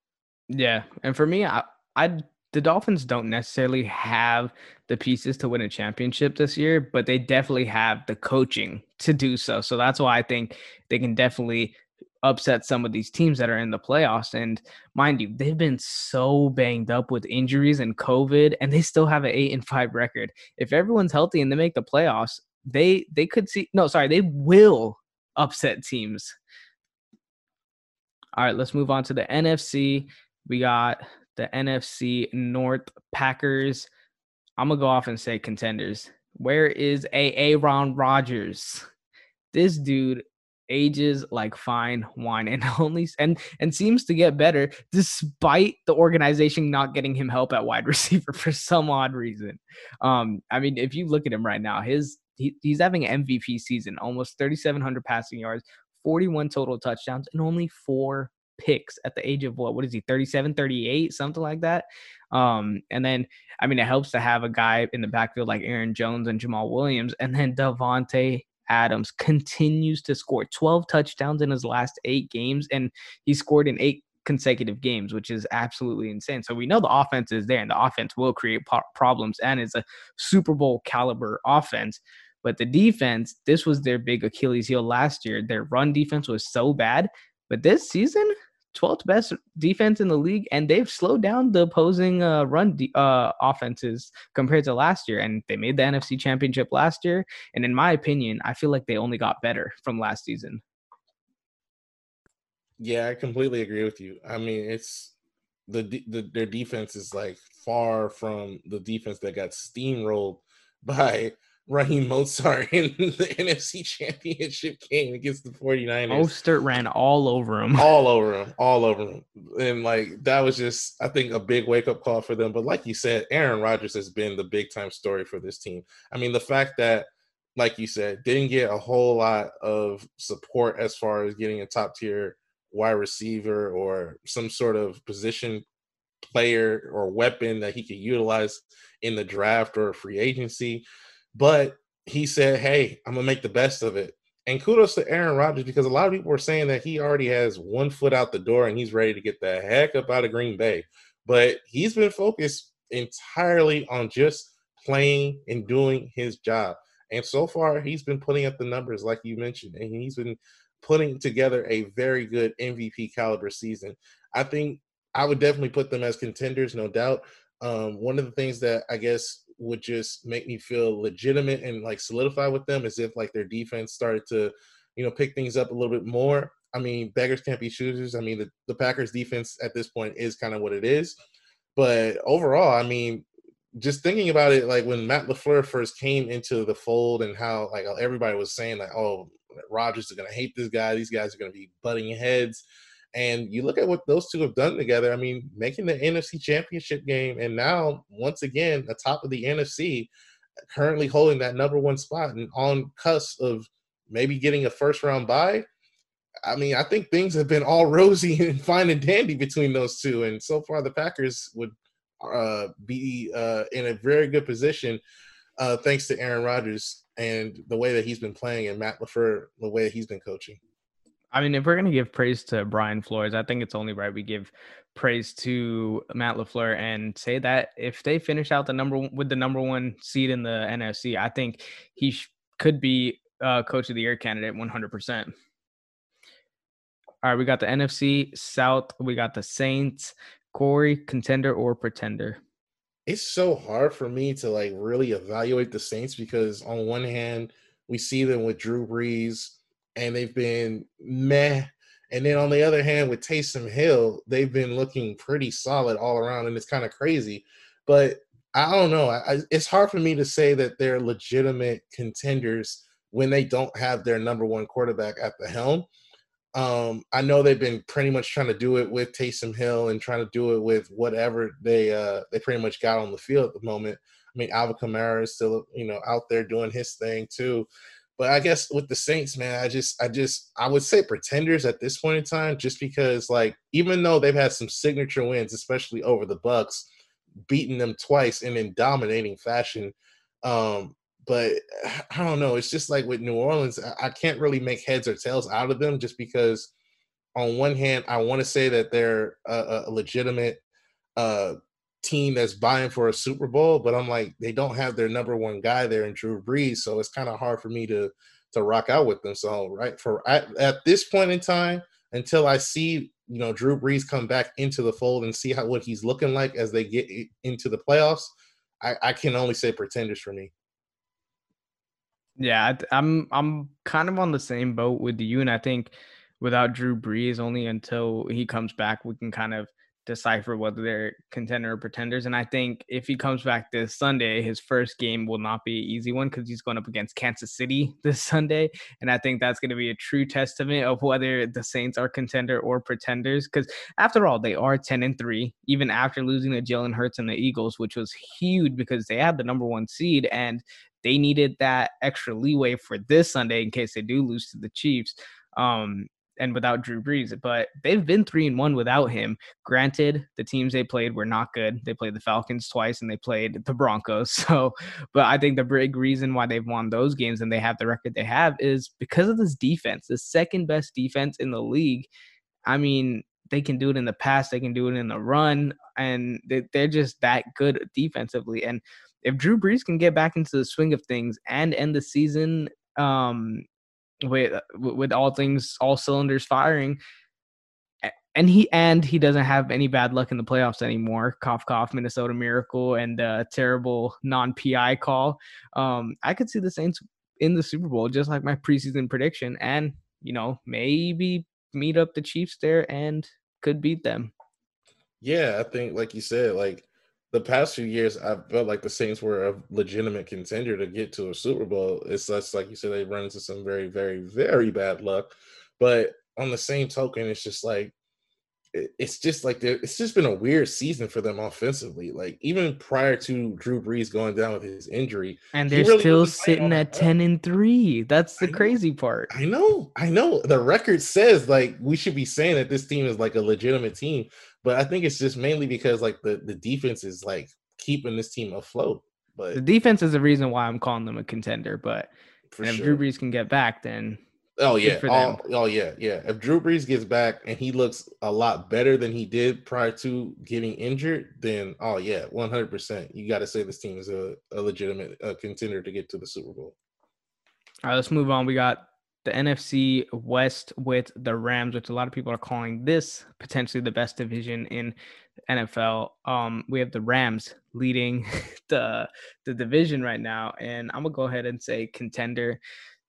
Yeah, and for me, I, I the Dolphins don't necessarily have the pieces to win a championship this year, but they definitely have the coaching to do so. So that's why I think they can definitely upset some of these teams that are in the playoffs. And mind you, they've been so banged up with injuries and COVID, and they still have an eight and five record. If everyone's healthy and they make the playoffs, they they could see no, sorry, they will upset teams. All right, let's move on to the NFC. We got the NFC North Packers. I'm gonna go off and say contenders. Where is Aaron Rodgers? This dude ages like fine wine and only and and seems to get better despite the organization not getting him help at wide receiver for some odd reason. Um, I mean, if you look at him right now, his he, he's having an MVP season, almost 3,700 passing yards, 41 total touchdowns, and only four picks at the age of what? What is he? 37, 38, something like that. Um, and then I mean, it helps to have a guy in the backfield like Aaron Jones and Jamaal Williams, and then Davante Adams continues to score 12 touchdowns in his last eight games, and he scored in eight consecutive games, which is absolutely insane. So we know the offense is there, and the offense will create po- problems, and it's a Super Bowl caliber offense. But the defense, this was their big Achilles heel last year. Their run defense was so bad. But this season, 12th best defense in the league, and they've slowed down the opposing uh, run de- uh, offenses compared to last year. And they made the NFC Championship last year. And in my opinion, I feel like they only got better from last season. Yeah, I completely agree with you. I mean, it's the, the their defense is like far from the defense that got steamrolled by Raheem Mostert in the NFC Championship game against the 49ers. Mostert ran all over him. All over him. All over him. And like that was just, I think, a big wake up call for them. But like you said, Aaron Rodgers has been the big time story for this team. I mean, the fact that, like you said, didn't get a whole lot of support as far as getting a top tier wide receiver or some sort of position player or weapon that he could utilize in the draft or free agency but he said, Hey, I'm gonna make the best of it. And kudos to Aaron Rodgers because a lot of people were saying that he already has one foot out the door and he's ready to get the heck up out of Green Bay. But he's been focused entirely on just playing and doing his job. And so far, he's been putting up the numbers, like you mentioned, and he's been putting together a very good MVP caliber season. I think I would definitely put them as contenders, no doubt. Um, one of the things that I guess would just make me feel legitimate and like solidify with them as if like their defense started to, you know, pick things up a little bit more. I mean, beggars can't be choosers. I mean, the, the Packers defense at this point is kind of what it is. But overall, I mean, just thinking about it, like when Matt LaFleur first came into the fold and how like everybody was saying like, oh, Rodgers is gonna hate this guy, these guys are gonna be butting heads. And you look at what those two have done together. I mean, making the NFC championship game, and now once again, the top of the NFC, currently holding that number one spot and on cusp of maybe getting a first round bye. I mean, I think things have been all rosy and fine and dandy between those two. And so far, the Packers would uh, be uh, in a very good position uh, thanks to Aaron Rodgers and the way that he's been playing, and Matt LaFleur the way that he's been coaching. I mean, if we're gonna give praise to Brian Flores, I think it's only right we give praise to Matt LaFleur and say that if they finish out the number with the number one seed in the NFC, I think he sh- could be uh, coach of the year candidate 100%. All right, we got the NFC South. We got the Saints. Cory, contender or pretender? It's so hard for me to like really evaluate the Saints because on one hand, we see them with Drew Brees and they've been meh. And then on the other hand, with Taysom Hill, they've been looking pretty solid all around, and it's kind of crazy. But I don't know. I, it's hard for me to say that they're legitimate contenders when they don't have their number one quarterback at the helm. Um, I know they've been pretty much trying to do it with Taysom Hill and trying to do it with whatever they uh, they pretty much got on the field at the moment. I mean, Alvin Kamara is still you know out there doing his thing too. But I guess with the Saints, man, I just, I just, I would say pretenders at this point in time, just because, like, even though they've had some signature wins, especially over the Bucs, beating them twice and in dominating fashion. Um, but I don't know. It's just like with New Orleans, I can't really make heads or tails out of them, just because, on one hand, I want to say that they're a, a legitimate uh, team that's buying for a Super Bowl, but I'm like, they don't have their number one guy there in Drew Brees, so it's kind of hard for me to to rock out with them. So right for at, at this point in time, until I see you know Drew Brees come back into the fold and see how what he's looking like as they get into the playoffs, I, I can only say pretenders for me. Yeah, I'm I'm kind of on the same boat with you, and I think without Drew Brees, only until he comes back, we can kind of decipher whether they're contender or pretenders. And I think if he comes back this Sunday, his first game will not be an easy one because he's going up against Kansas City this Sunday. And I think that's going to be a true testament of whether the Saints are contender or pretenders. Because after all, they are 10 and 3, even after losing to Jalen Hurts and the Eagles, which was huge because they had the number one seed and they needed that extra leeway for this Sunday in case they do lose to the Chiefs. Um, and without Drew Brees, but they've been three and one without him. Granted, the teams they played were not good. They played the Falcons twice and they played the Broncos. So, but I think the big reason why they've won those games and they have the record they have is because of this defense, the second best defense in the league. I mean, they can do it in the pass, they can do it in the run, and they're just that good defensively. And if Drew Brees can get back into the swing of things and end the season um with uh, with all things all cylinders firing and he and he doesn't have any bad luck in the playoffs anymore. Cough cough, Minnesota Miracle, and a terrible non PI call. Um, I could see the Saints in the Super Bowl, just like my preseason prediction, and you know maybe meet up the Chiefs there and could beat them. Yeah, I think like you said, like the past few years, I felt like the Saints were a legitimate contender to get to a Super Bowl. It's just like you said, they run into some very, very, very bad luck. But on the same token, it's just like it's just like it's just been a weird season for them offensively. Like even prior to Drew Brees going down with his injury, and they're really still sitting at ten and three. That's the crazy part. I know, I know. The record says like we should be saying that this team is like a legitimate team, but I think it's just mainly because like the the defense is like keeping this team afloat. But the defense is the reason why I'm calling them a contender. But if sure. Drew Brees can get back, then oh yeah, oh, oh yeah, yeah. If Drew Brees gets back and he looks a lot better than he did prior to getting injured, then oh yeah, 100. percent You got to say this team is a, a legitimate uh, contender to get to the Super Bowl. All right, let's move on. We got the NFC West with the Rams, which a lot of people are calling this potentially the best division in NFL. Um, we have the Rams leading the the division right now, and I'm gonna go ahead and say contender.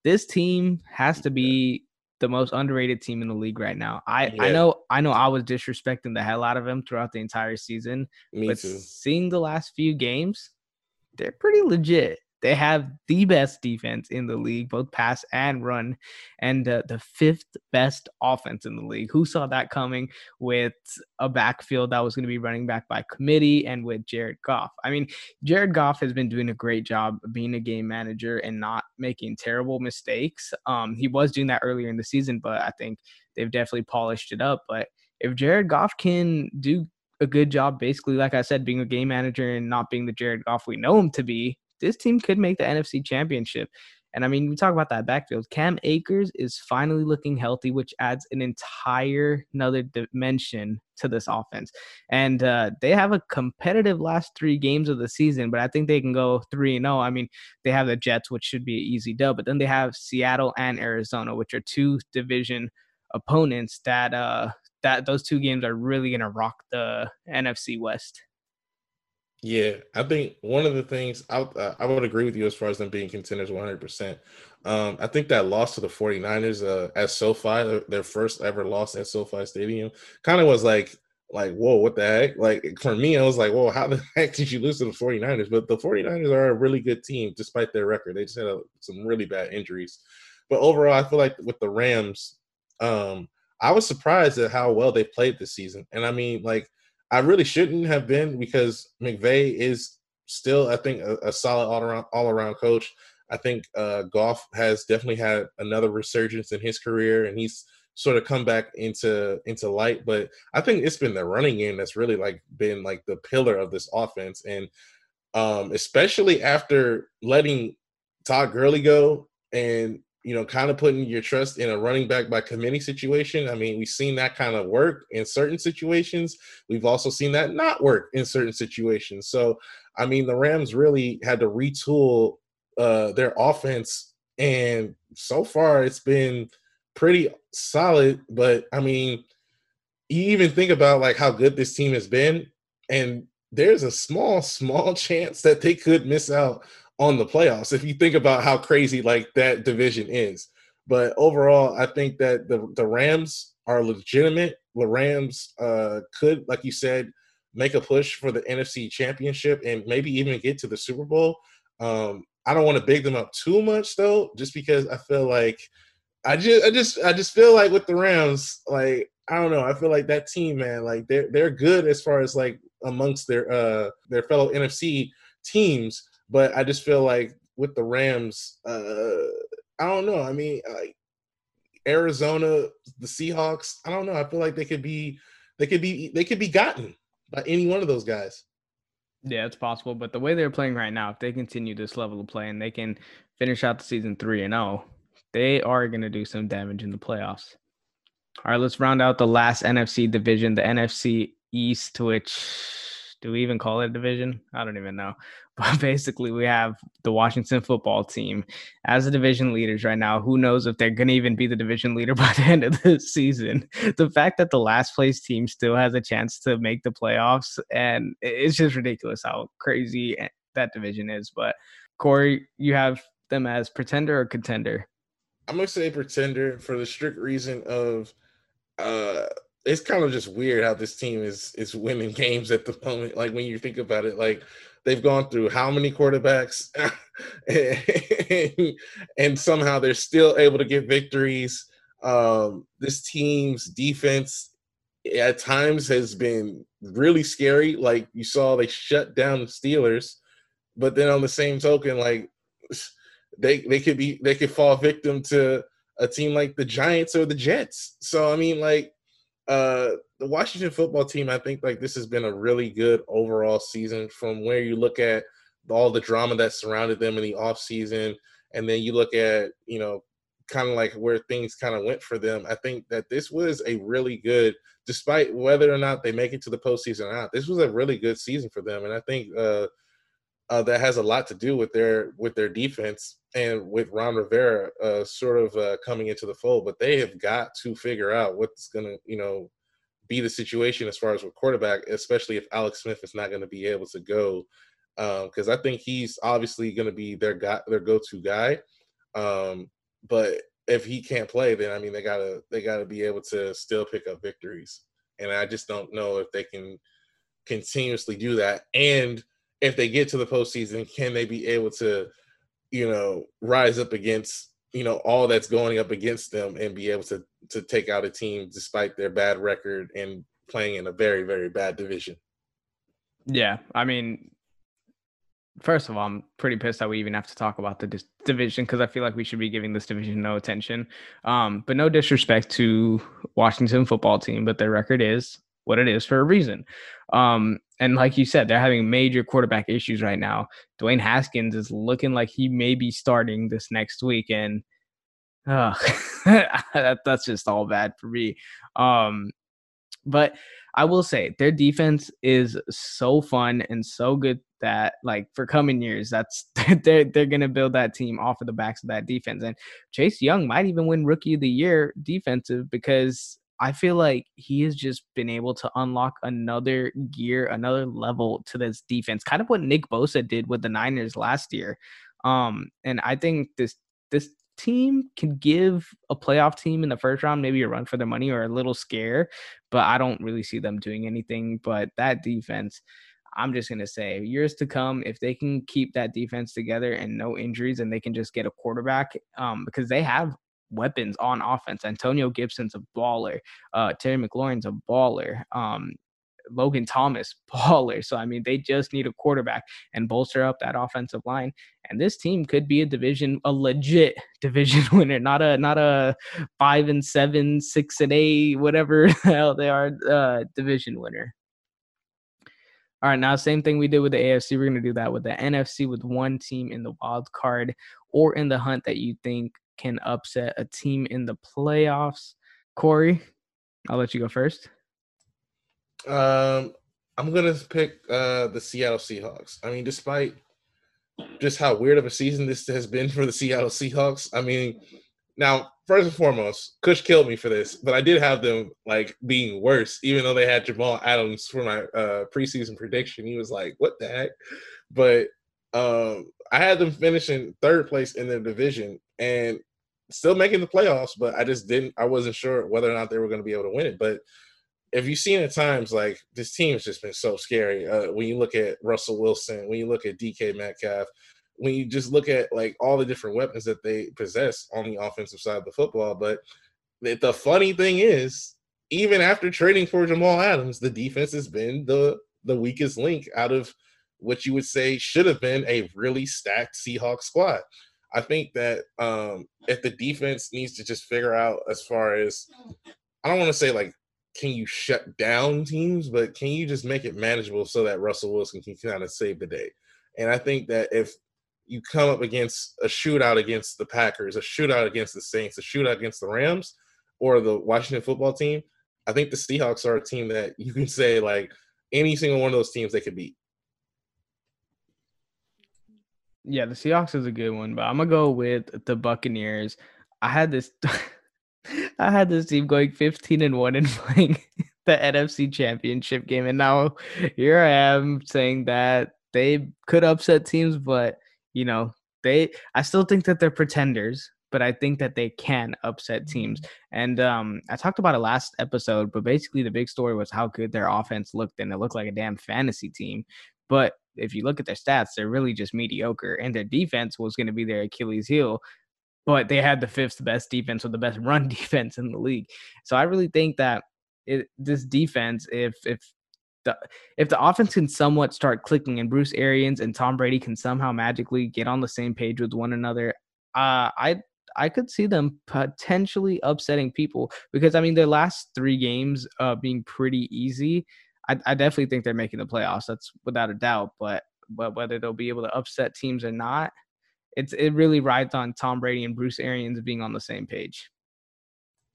This team has to be the most underrated team in the league right now. I yeah. I know I know I was disrespecting the hell out of them throughout the entire season, Me but too. seeing the last few games, they're pretty legit. They have the best defense in the league, both pass and run, and uh, the fifth best offense in the league. Who saw that coming with a backfield that was going to be running back by committee and with Jared Goff? I mean, Jared Goff has been doing a great job being a game manager and not making terrible mistakes. Um, he was doing that earlier in the season, but I think they've definitely polished it up. But if Jared Goff can do a good job, basically, like I said, being a game manager and not being the Jared Goff we know him to be, this team could make the NFC championship. And I mean, we talk about that backfield. Cam Akers is finally looking healthy, which adds an entire another dimension to this offense. And uh, they have a competitive last three games of the season, but I think they can go three and zero. Oh. I mean, they have the Jets, which should be an easy dub, but then they have Seattle and Arizona, which are two division opponents that uh that those two games are really gonna rock the NFC West. Yeah, I think one of the things I, uh, I would agree with you as far as them being contenders 100%. Um, I think that loss to the 49ers uh, at SoFi, their first ever loss at SoFi Stadium, kind of was like, like, whoa, what the heck? Like, for me, I was like, whoa, how the heck did you lose to the 49ers? But the 49ers are a really good team despite their record. They just had a, some really bad injuries. But overall, I feel like with the Rams, um, I was surprised at how well they played this season. And I mean, like, I really shouldn't have been because McVay is still, I think, a, a solid all around all around coach. I think uh, Goff has definitely had another resurgence in his career, and he's sort of come back into into light. But I think it's been the running game that's really like been like the pillar of this offense, and um, especially after letting Todd Gurley go and you know, kind of putting your trust in a running back by committee situation. I mean, we've seen that kind of work in certain situations. We've also seen that not work in certain situations. So, I mean, the Rams really had to retool uh, their offense, and so far it's been pretty solid. But I mean, you even think about like how good this team has been, and there's a small, small chance that they could miss out on the playoffs if you think about how crazy like that division is. But overall, I think that the the Rams are legitimate. The Rams uh, could, like you said, make a push for the NFC Championship and maybe even get to the Super Bowl. Um, I don't want to big them up too much though, just because I feel like I just I just I just feel like with the Rams, like I don't know, I feel like that team, man, like they're they're good as far as like amongst their uh their fellow NFC teams, but I just feel like with the Rams, uh, I don't know. I mean, like Arizona, the Seahawks. I don't know. I feel like they could be, they could be, they could be gotten by any one of those guys. Yeah, it's possible. But the way they're playing right now, if they continue this level of play and they can finish out the season three and zero, oh, they are going to do some damage in the playoffs. All right, let's round out the last NFC division, the NFC East, which do we even call it a division? I don't even know. But basically, we have the Washington football team as the division leaders right now. Who knows if they're going to even be the division leader by the end of the season? The fact that the last place team still has a chance to make the playoffs, and it's just ridiculous how crazy that division is. But Cory, you have them as pretender or contender? I'm gonna say pretender for the strict reason of uh it's kind of just weird how this team is is winning games at the moment. Like when you think about it, like they've gone through how many quarterbacks, and, and, somehow they're still able to get victories. Um, this team's defense at times has been really scary. Like you saw, they shut down the Steelers, but then on the same token, like they they could be they could fall victim to a team like the Giants or the Jets. So I mean, like uh the Washington football team, I think like this has been a really good overall season from where you look at all the drama that surrounded them in the off season, and then you look at, you know, kind of like where things kind of went for them. I think that this was a really good, despite whether or not they make it to the postseason or not, this was a really good season for them. And I think uh, uh, that has a lot to do with their with their defense and with Ron Rivera uh, sort of uh, coming into the fold. But they have got to figure out what's going to you know be the situation as far as with quarterback, especially if Alex Smith is not going to be able to go. Because um, I think he's obviously going to be their guy, their go-to guy. Um, but if he can't play, then I mean they gotta they gotta be able to still pick up victories. And I just don't know if they can continuously do that. And if they get to the postseason, can they be able to, you know, rise up against you know all that's going up against them and be able to to take out a team despite their bad record and playing in a very very bad division. Yeah, I mean, first of all, I'm pretty pissed that we even have to talk about the dis- division because I feel like we should be giving this division no attention. Um, but no disrespect to Washington football team, but their record is what it is for a reason. Um, and like you said, they're having major quarterback issues right now. Dwayne Haskins is looking like he may be starting this next week, and uh, that, that's just all bad for me. Um, but I will say their defense is so fun and so good that like for coming years, that's they're they're gonna build that team off of the backs of that defense. And Chase Young might even win rookie of the year defensive because I feel like he has just been able to unlock another gear, another level to this defense, kind of what Nick Bosa did with the Niners last year. Um, and I think this this team can give a playoff team in the first round maybe a run for their money or a little scare, but I don't really see them doing anything. But that defense, I'm just gonna say years to come, if they can keep that defense together and no injuries, and they can just get a quarterback, um, because they have weapons on offense. Antonio Gibson's a baller. Uh, Terry McLaurin's a baller. Um, Logan Thomas, baller. So I mean, they just need a quarterback and bolster up that offensive line. And this team could be a division, a legit division winner, not a not a five and seven, six and eight, whatever the hell they are, uh, division winner. All right, now same thing we did with the AFC. We're gonna do that with the NFC with one team in the wild card or in the hunt that you think can upset a team in the playoffs. Cory, I'll let you go first. Um, I'm gonna pick uh, the Seattle Seahawks. I mean, despite just how weird of a season this has been for the Seattle Seahawks, I mean, now first and foremost, Kush killed me for this, but I did have them like being worse, even though they had Jamal Adams for my uh, preseason prediction. He was like, "What the heck?" But um, I had them finishing third place in their division and still making the playoffs, but I just didn't. I wasn't sure whether or not they were going to be able to win it, but if you've seen at times like this team's just been so scary. Uh, when you look at Russell Wilson, when you look at DK Metcalf, when you just look at like all the different weapons that they possess on the offensive side of the football. But the funny thing is, even after trading for Jamal Adams, the defense has been the the weakest link out of what you would say should have been a really stacked Seahawks squad. I think that um, if the defense needs to just figure out as far as I don't want to say like can you shut down teams, but can you just make it manageable so that Russell Wilson can kind of save the day? And I think that if you come up against a shootout against the Packers, a shootout against the Saints, a shootout against the Rams, or the Washington football team, I think the Seahawks are a team that you can say like any single one of those teams they could beat. Yeah, the Seahawks is a good one, but I'm gonna go with the Buccaneers. I had this I had this team going 15 and 1 and playing the NFC championship game. And now here I am saying that they could upset teams, but you know, they I still think that they're pretenders, but I think that they can upset teams. And um, I talked about it last episode, but basically the big story was how good their offense looked, and it looked like a damn fantasy team. But if you look at their stats, they're really just mediocre, and their defense was going to be their Achilles heel but they had the fifth best defense or the best run defense in the league. So I really think that it, this defense, if if the if the offense can somewhat start clicking and Bruce Arians and Tom Brady can somehow magically get on the same page with one another, uh, I I could see them potentially upsetting people because I mean their last three games uh, being pretty easy. I, I definitely think they're making the playoffs. That's without a doubt. But but whether they'll be able to upset teams or not, it's it really rides on Tom Brady and Bruce Arians being on the same page.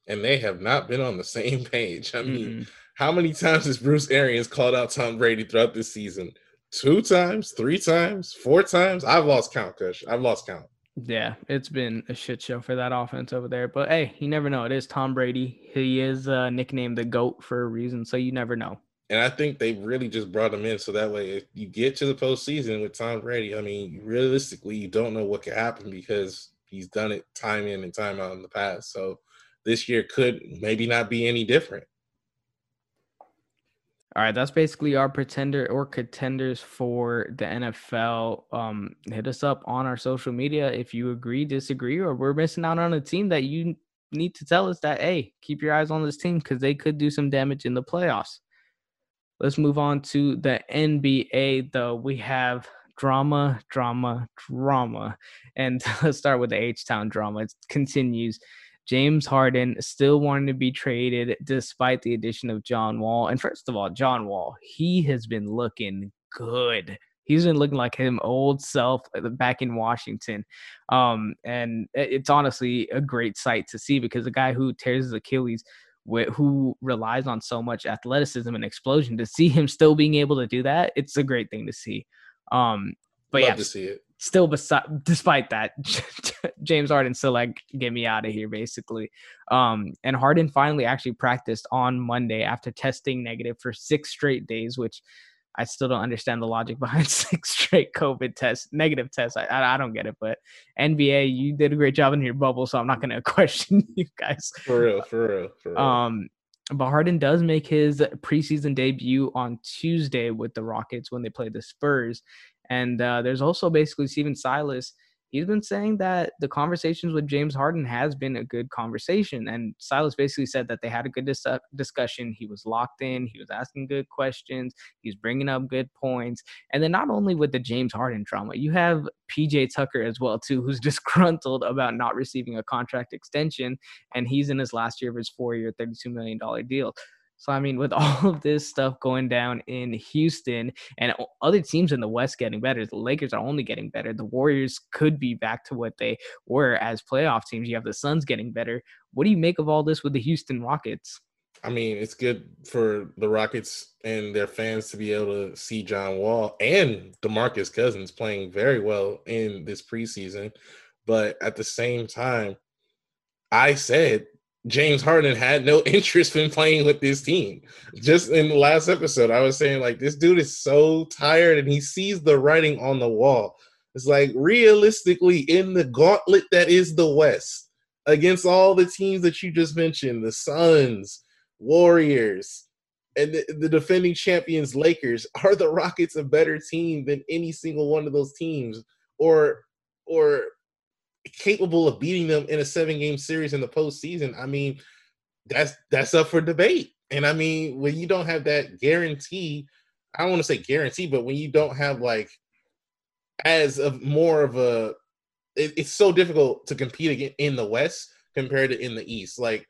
And they have not been on the same page. I mean, mm-hmm. how many times has Bruce Arians called out Tom Brady throughout this season? Two times, three times, four times? I've lost count, Kush. I've lost count. Yeah, it's been a shit show for that offense over there. But hey, you never know. It is Tom Brady. He is uh, nicknamed the GOAT for a reason, so you never know. And I think they really just brought him in so that way, if you get to the postseason with Tom Brady, I mean, realistically, you don't know what could happen because he's done it time in and time out in the past. So this year could maybe not be any different. All right, that's basically our pretender or contenders for the NFL. Um, hit us up on our social media if you agree, disagree, or we're missing out on a team that you need to tell us that hey, keep your eyes on this team because they could do some damage in the playoffs. Let's move on to the NBA, though. We have drama, drama, drama. And let's start with the H Town drama. It continues. James Harden still wanting to be traded despite the addition of John Wall. And first of all, John Wall, he has been looking good. He's been looking like him old self uh, back in Washington. Um, and it's honestly a great sight to see because the guy who tears his Achilles who relies on so much athleticism and explosion to see him still being able to do that it's a great thing to see. Um but Love yeah to see it. still beside despite that james harden still like get me out of here basically. Um and harden finally actually practiced on monday after testing negative for six straight days which I still don't understand the logic behind six straight COVID tests, negative tests. I, I, I don't get it, but NBA, you did a great job in your bubble, so I'm not going to question you guys. For real, for real, for real. Um, but Harden does make his preseason debut on Tuesday with the Rockets when they play the Spurs, and uh, there's also basically Stephen Silas he's been saying that the conversations with James Harden has been a good conversation. And Silas basically said that they had a good dis- discussion. He was locked in. He was asking good questions. He's bringing up good points. And then not only with the James Harden drama, you have PJ Tucker as well too, who's disgruntled about not receiving a contract extension, and he's in his last year of his four-year, thirty-two million dollar deal. So I mean, with all of this stuff going down in Houston and other teams in the West getting better, the Lakers are only getting better. The Warriors could be back to what they were as playoff teams. You have the Suns getting better. What do you make of all this with the Houston Rockets? I mean, it's good for the Rockets and their fans to be able to see John Wall and DeMarcus Cousins playing very well in this preseason. But at the same time, I said James Harden had no interest in playing with this team. Just in the last episode, I was saying like this dude is so tired and he sees the writing on the wall. It's like realistically in the gauntlet that is the West against all the teams that you just mentioned, the Suns, Warriors, and the, the defending champions Lakers, are the Rockets a better team than any single one of those teams or or capable of beating them in a seven game series in the postseason, I mean, that's that's up for debate. And I mean, when you don't have that guarantee, I don't want to say guarantee, but when you don't have like as of more of a it, it's so difficult to compete again in the West compared to in the East. Like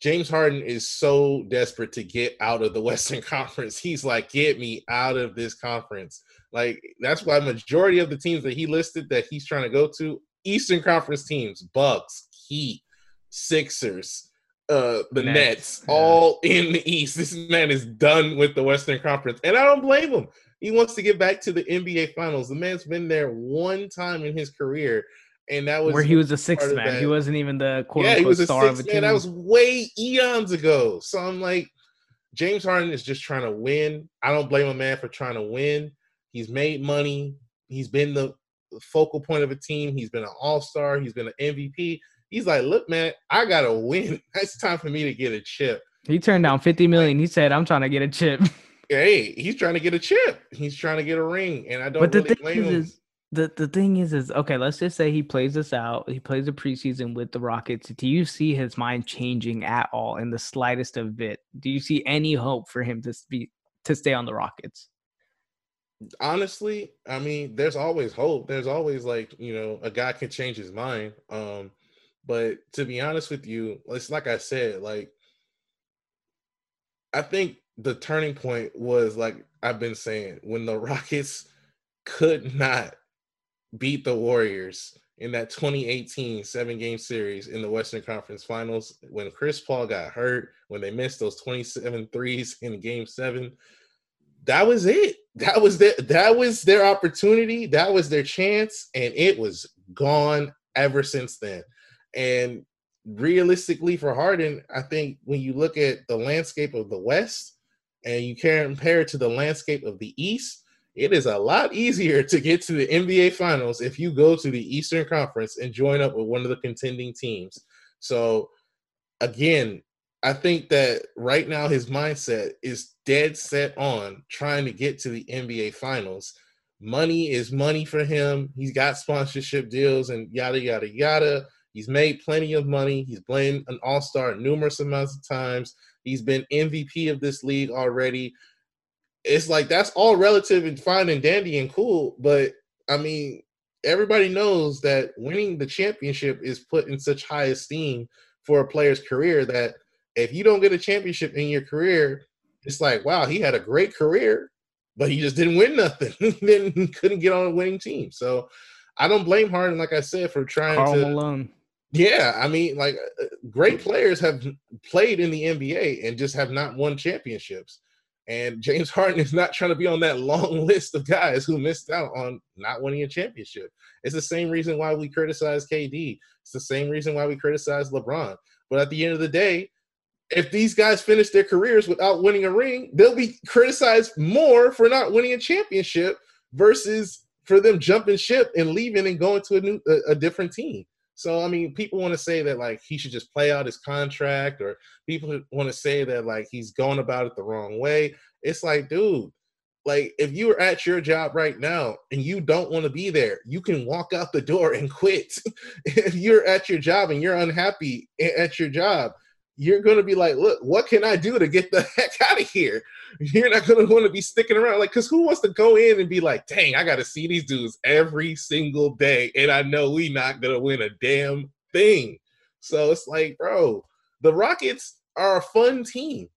James Harden is so desperate to get out of the Western Conference. He's like, get me out of this conference. Like that's why majority of the teams that he listed that he's trying to go to Eastern Conference teams, Bucks, Heat, Sixers, uh, the Nets, Nets yeah. all in the East. This man is done with the Western Conference, and I don't blame him. He wants to get back to the NBA Finals. The man's been there one time in his career, and that was where he was a sixth man. He wasn't even the quote yeah, he was a star sixth man. Team. That was way eons ago. So I'm like, James Harden is just trying to win. I don't blame a man for trying to win. He's made money. He's been the focal point of a team. He's been an all star. He's been an MVP. He's like, look, man, I gotta win. It's time for me to get a chip. He turned down fifty million. He said, "I'm trying to get a chip." Hey, he's trying to get a chip. He's trying to get a ring, and I don't. But the really thing is, is, the the thing is, is okay. Let's just say he plays this out. He plays a preseason with the Rockets. Do you see his mind changing at all in the slightest of bit? Do you see any hope for him to be to stay on the Rockets? Honestly, I mean, there's always hope. There's always like, you know, a guy can change his mind. Um, but to be honest with you, it's like I said, like I think the turning point was like I've been saying when the Rockets could not beat the Warriors in that 2018 seven game series in the Western Conference Finals when Chris Paul got hurt, when they missed those 27 threes in game seven that was it. That was their that was their opportunity. That was their chance, and it was gone ever since then. And realistically, for Harden, I think when you look at the landscape of the West and you compare it to the landscape of the East, it is a lot easier to get to the NBA Finals if you go to the Eastern Conference and join up with one of the contending teams. So, again, I think that right now his mindset is dead set on trying to get to the NBA finals. Money is money for him. He's got sponsorship deals and yada yada yada. He's made plenty of money. He's been an all-star numerous amounts of times. He's been MVP of this league already. It's like that's all relative and fine and dandy and cool, but I mean, everybody knows that winning the championship is put in such high esteem for a player's career that if you don't get a championship in your career, it's like, wow, he had a great career, but he just didn't win nothing. then couldn't get on a winning team. So I don't blame Harden, like I said, for trying Karl to. Malone. Yeah, I mean, like uh, great players have played in the NBA and just have not won championships. And James Harden is not trying to be on that long list of guys who missed out on not winning a championship. It's the same reason why we criticize KD. It's the same reason why we criticize LeBron. But at the end of the day, if these guys finish their careers without winning a ring, they'll be criticized more for not winning a championship versus for them jumping ship and leaving and going to a new a, a different team. So I mean, people want to say that like he should just play out his contract, or people want to say that like he's going about it the wrong way. It's like, dude, like if you are at your job right now and you don't want to be there, you can walk out the door and quit. if you're at your job and you're unhappy at your job, you're going to be like, look, what can I do to get the heck out of here? You're not going to want to be sticking around. Like, because who wants to go in and be like, dang, I got to see these dudes every single day. And I know we not going to win a damn thing. So it's like, bro, the Rockets are a fun team.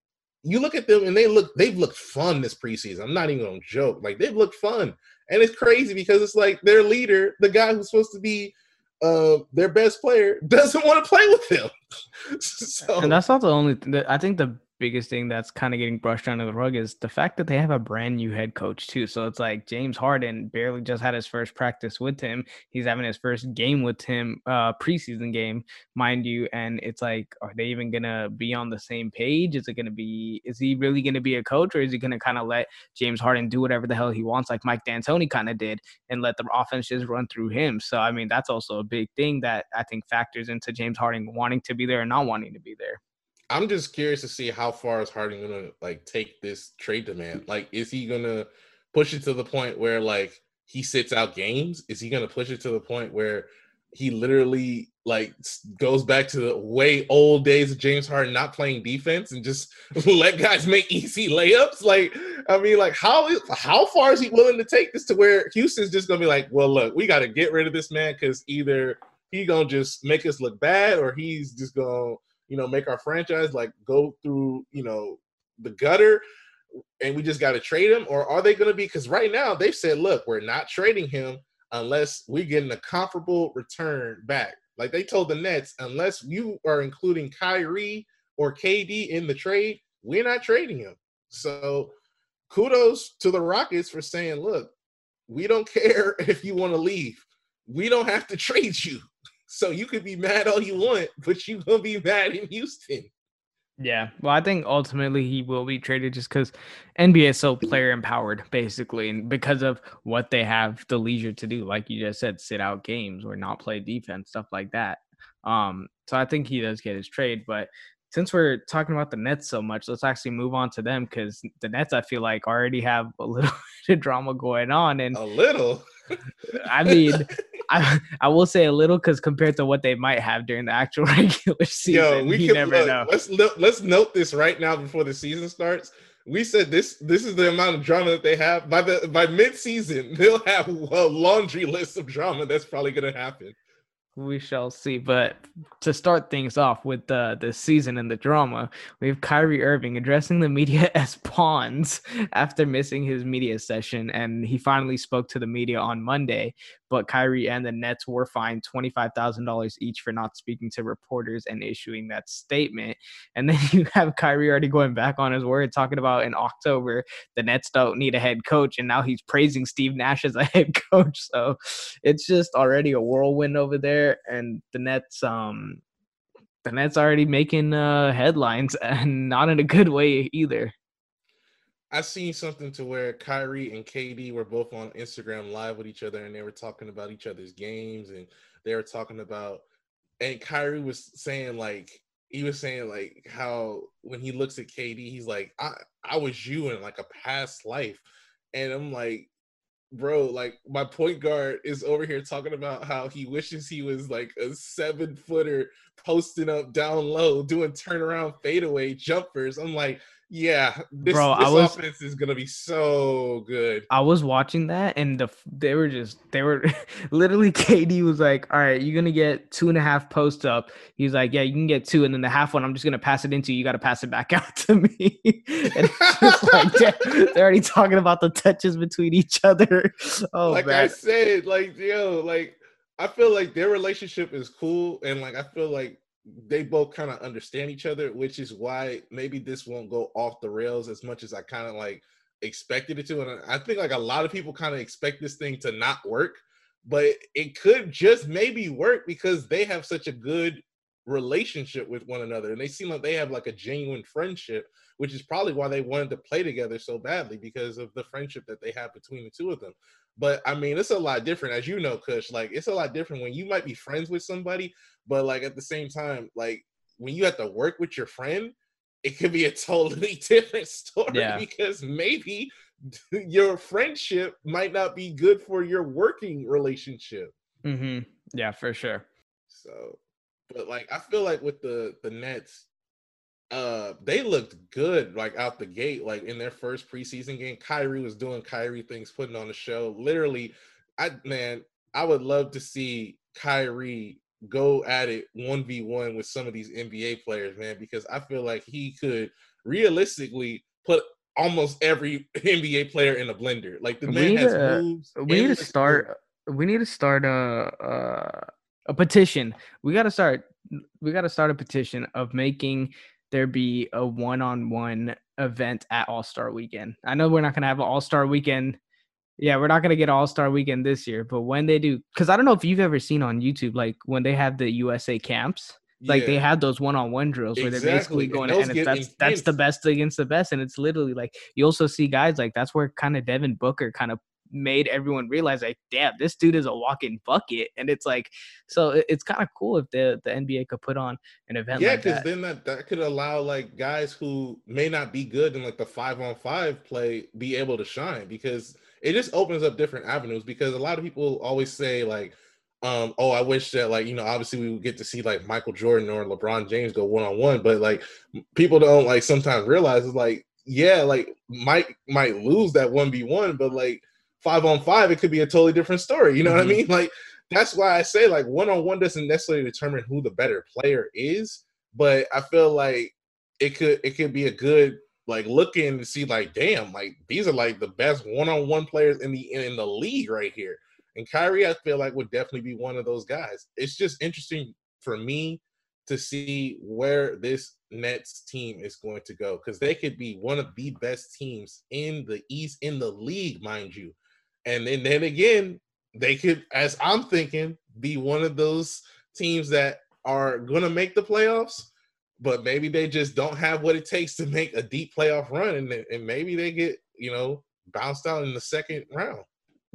You look at them and they look, they've looked fun this preseason. I'm not even going to joke. Like, they've looked fun. And it's crazy because it's like their leader, the guy who's supposed to be uh, their best player doesn't want to play with him. so, and that's not the only. Th- I think the biggest thing that's kind of getting brushed under the rug is the fact that they have a brand new head coach too. So it's like James Harden barely just had his first practice with him. He's having his first game with him, uh preseason game, mind you. And it's like, are they even gonna be on the same page? Is it gonna be is he really gonna be a coach or is he gonna kind of let James Harden do whatever the hell he wants, like Mike D'Antoni kind of did, and let the offense just run through him? So I mean that's also a big thing that I think factors into James Harden wanting to be there and not wanting to be there. I'm just curious to see how far is Harden gonna like take this trade demand. Like, is he gonna push it to the point where like he sits out games? Is he gonna push it to the point where he literally like goes back to the way old days of James Harden not playing defense and just let guys make easy layups? Like, I mean, like how how far is he willing to take this to where Houston's just gonna be like, well, look, we got to get rid of this man because either he gonna just make us look bad or he's just gonna you know, make our franchise like go through, you know, the gutter and we just got to trade him? Or are they going to be? Because right now they've said, look, we're not trading him unless we're getting a comparable return back. Like they told the Nets, unless you are including Kyrie or KD in the trade, we're not trading him. So kudos to the Rockets for saying, look, we don't care if you want to leave. We don't have to trade you. So you could be mad all you want, but you gonna be mad in Houston. Yeah, well, I think ultimately he will be traded just because NBA is so player empowered, basically, and because of what they have the leisure to do, like you just said, sit out games or not play defense, stuff like that. Um, so I think he does get his trade, but since we're talking about the Nets so much, let's actually move on to them because the Nets, I feel like, already have a little bit of drama going on, and a little. I mean, I, I will say a little because compared to what they might have during the actual regular season, Yo, we you can never look, know. Let's let's note this right now before the season starts. We said this this is the amount of drama that they have by the by mid season. They'll have a laundry list of drama that's probably going to happen. We shall see. But to start things off with the the season and the drama, we have Kyrie Irving addressing the media as pawns after missing his media session, and he finally spoke to the media on Monday but Kyrie and the Nets were fined $25,000 each for not speaking to reporters and issuing that statement. And then you have Kyrie already going back on his word, talking about in October, the Nets don't need a head coach. And now he's praising Steve Nash as a head coach. So it's just already a whirlwind over there. And the Nets, um, the Nets already making uh, headlines and not in a good way either. I seen something to where Kyrie and KD were both on Instagram live with each other and they were talking about each other's games and they were talking about and Kyrie was saying like he was saying like how when he looks at KD he's like I I was you in like a past life. And I'm like bro like my point guard is over here talking about how he wishes he was like a seven footer posting up down low doing turnaround fadeaway jumpers. I'm like yeah, this, bro, this I was, offense is gonna be so good. I was watching that, and the they were just they were literally. KD was like, "All right, you're gonna get two and a half post up." He's like, "Yeah, you can get two, and then the half one, I'm just gonna pass it into you. You got to pass it back out to me." and just like they're, they're, already talking about the touches between each other. Oh, like man. I said, like yo, like I feel like their relationship is cool, and like I feel like they both kind of understand each other, which is why maybe this won't go off the rails as much as I kind of like expected it to. And I think like a lot of people kind of expect this thing to not work, but it could just maybe work because they have such a good relationship with one another and they seem like they have like a genuine friendship which is probably why they wanted to play together so badly because of the friendship that they have between the two of them but I mean, it's a lot different, as you know, Kush. Like, it's a lot different when you might be friends with somebody, but like at the same time, like when you have to work with your friend, it could be a totally different story yeah. because maybe your friendship might not be good for your working relationship. Mm-hmm. Yeah, for sure. So, but like I feel like with the the Nets, uh they looked good like out the gate like in their first preseason game. Kyrie was doing Kyrie things putting on the show. Literally I man I would love to see Kyrie go at it 1v1 with some of these NBA players man because I feel like he could realistically put almost every NBA player in a blender. Like the man has to, moves we need to start we need to start a a, a petition. We got to start we got to start a petition of making there be a one-on-one event at All Star Weekend. I know we're not gonna have an All Star Weekend. Yeah, we're not gonna get All Star Weekend this year, but when they do, because I don't know if you've ever seen on YouTube, like when they have the USA camps, like yeah. they have those one-on-one drills where exactly. they're basically going and, and that's intense. that's the best against the best, and it's literally like you also see guys like that's where kind of Devin Booker kind of made everyone realize like damn this dude is a walking bucket. And it's like so it's kind of cool if the the nba could put on an event yeah because like then that that could allow like guys who may not be good in like the five on five play be able to shine because it just opens up different avenues because a lot of people always say like um, oh, I wish that like you know, obviously we would get to see like Michael Jordan or LeBron James go one on one, but like people don't like sometimes realize it's like yeah, like Mike might lose that one v one, but like five on five, it could be a totally different story. You know mm-hmm. what I mm-hmm. mean? Like that's why I say like one on one doesn't necessarily determine who the better player is, but I feel like it could it could be a good like looking to see like damn like these are like the best one on one players in the in the league right here. And Kyrie, I feel like would definitely be one of those guys. It's just interesting for me to see where this Nets team is going to go because they could be one of the best teams in the East in the league, mind you. And then, again, they could, as I'm thinking, be one of those teams that are going to make the playoffs, but maybe they just don't have what it takes to make a deep playoff run, and, and maybe they get you know bounced out in the second round.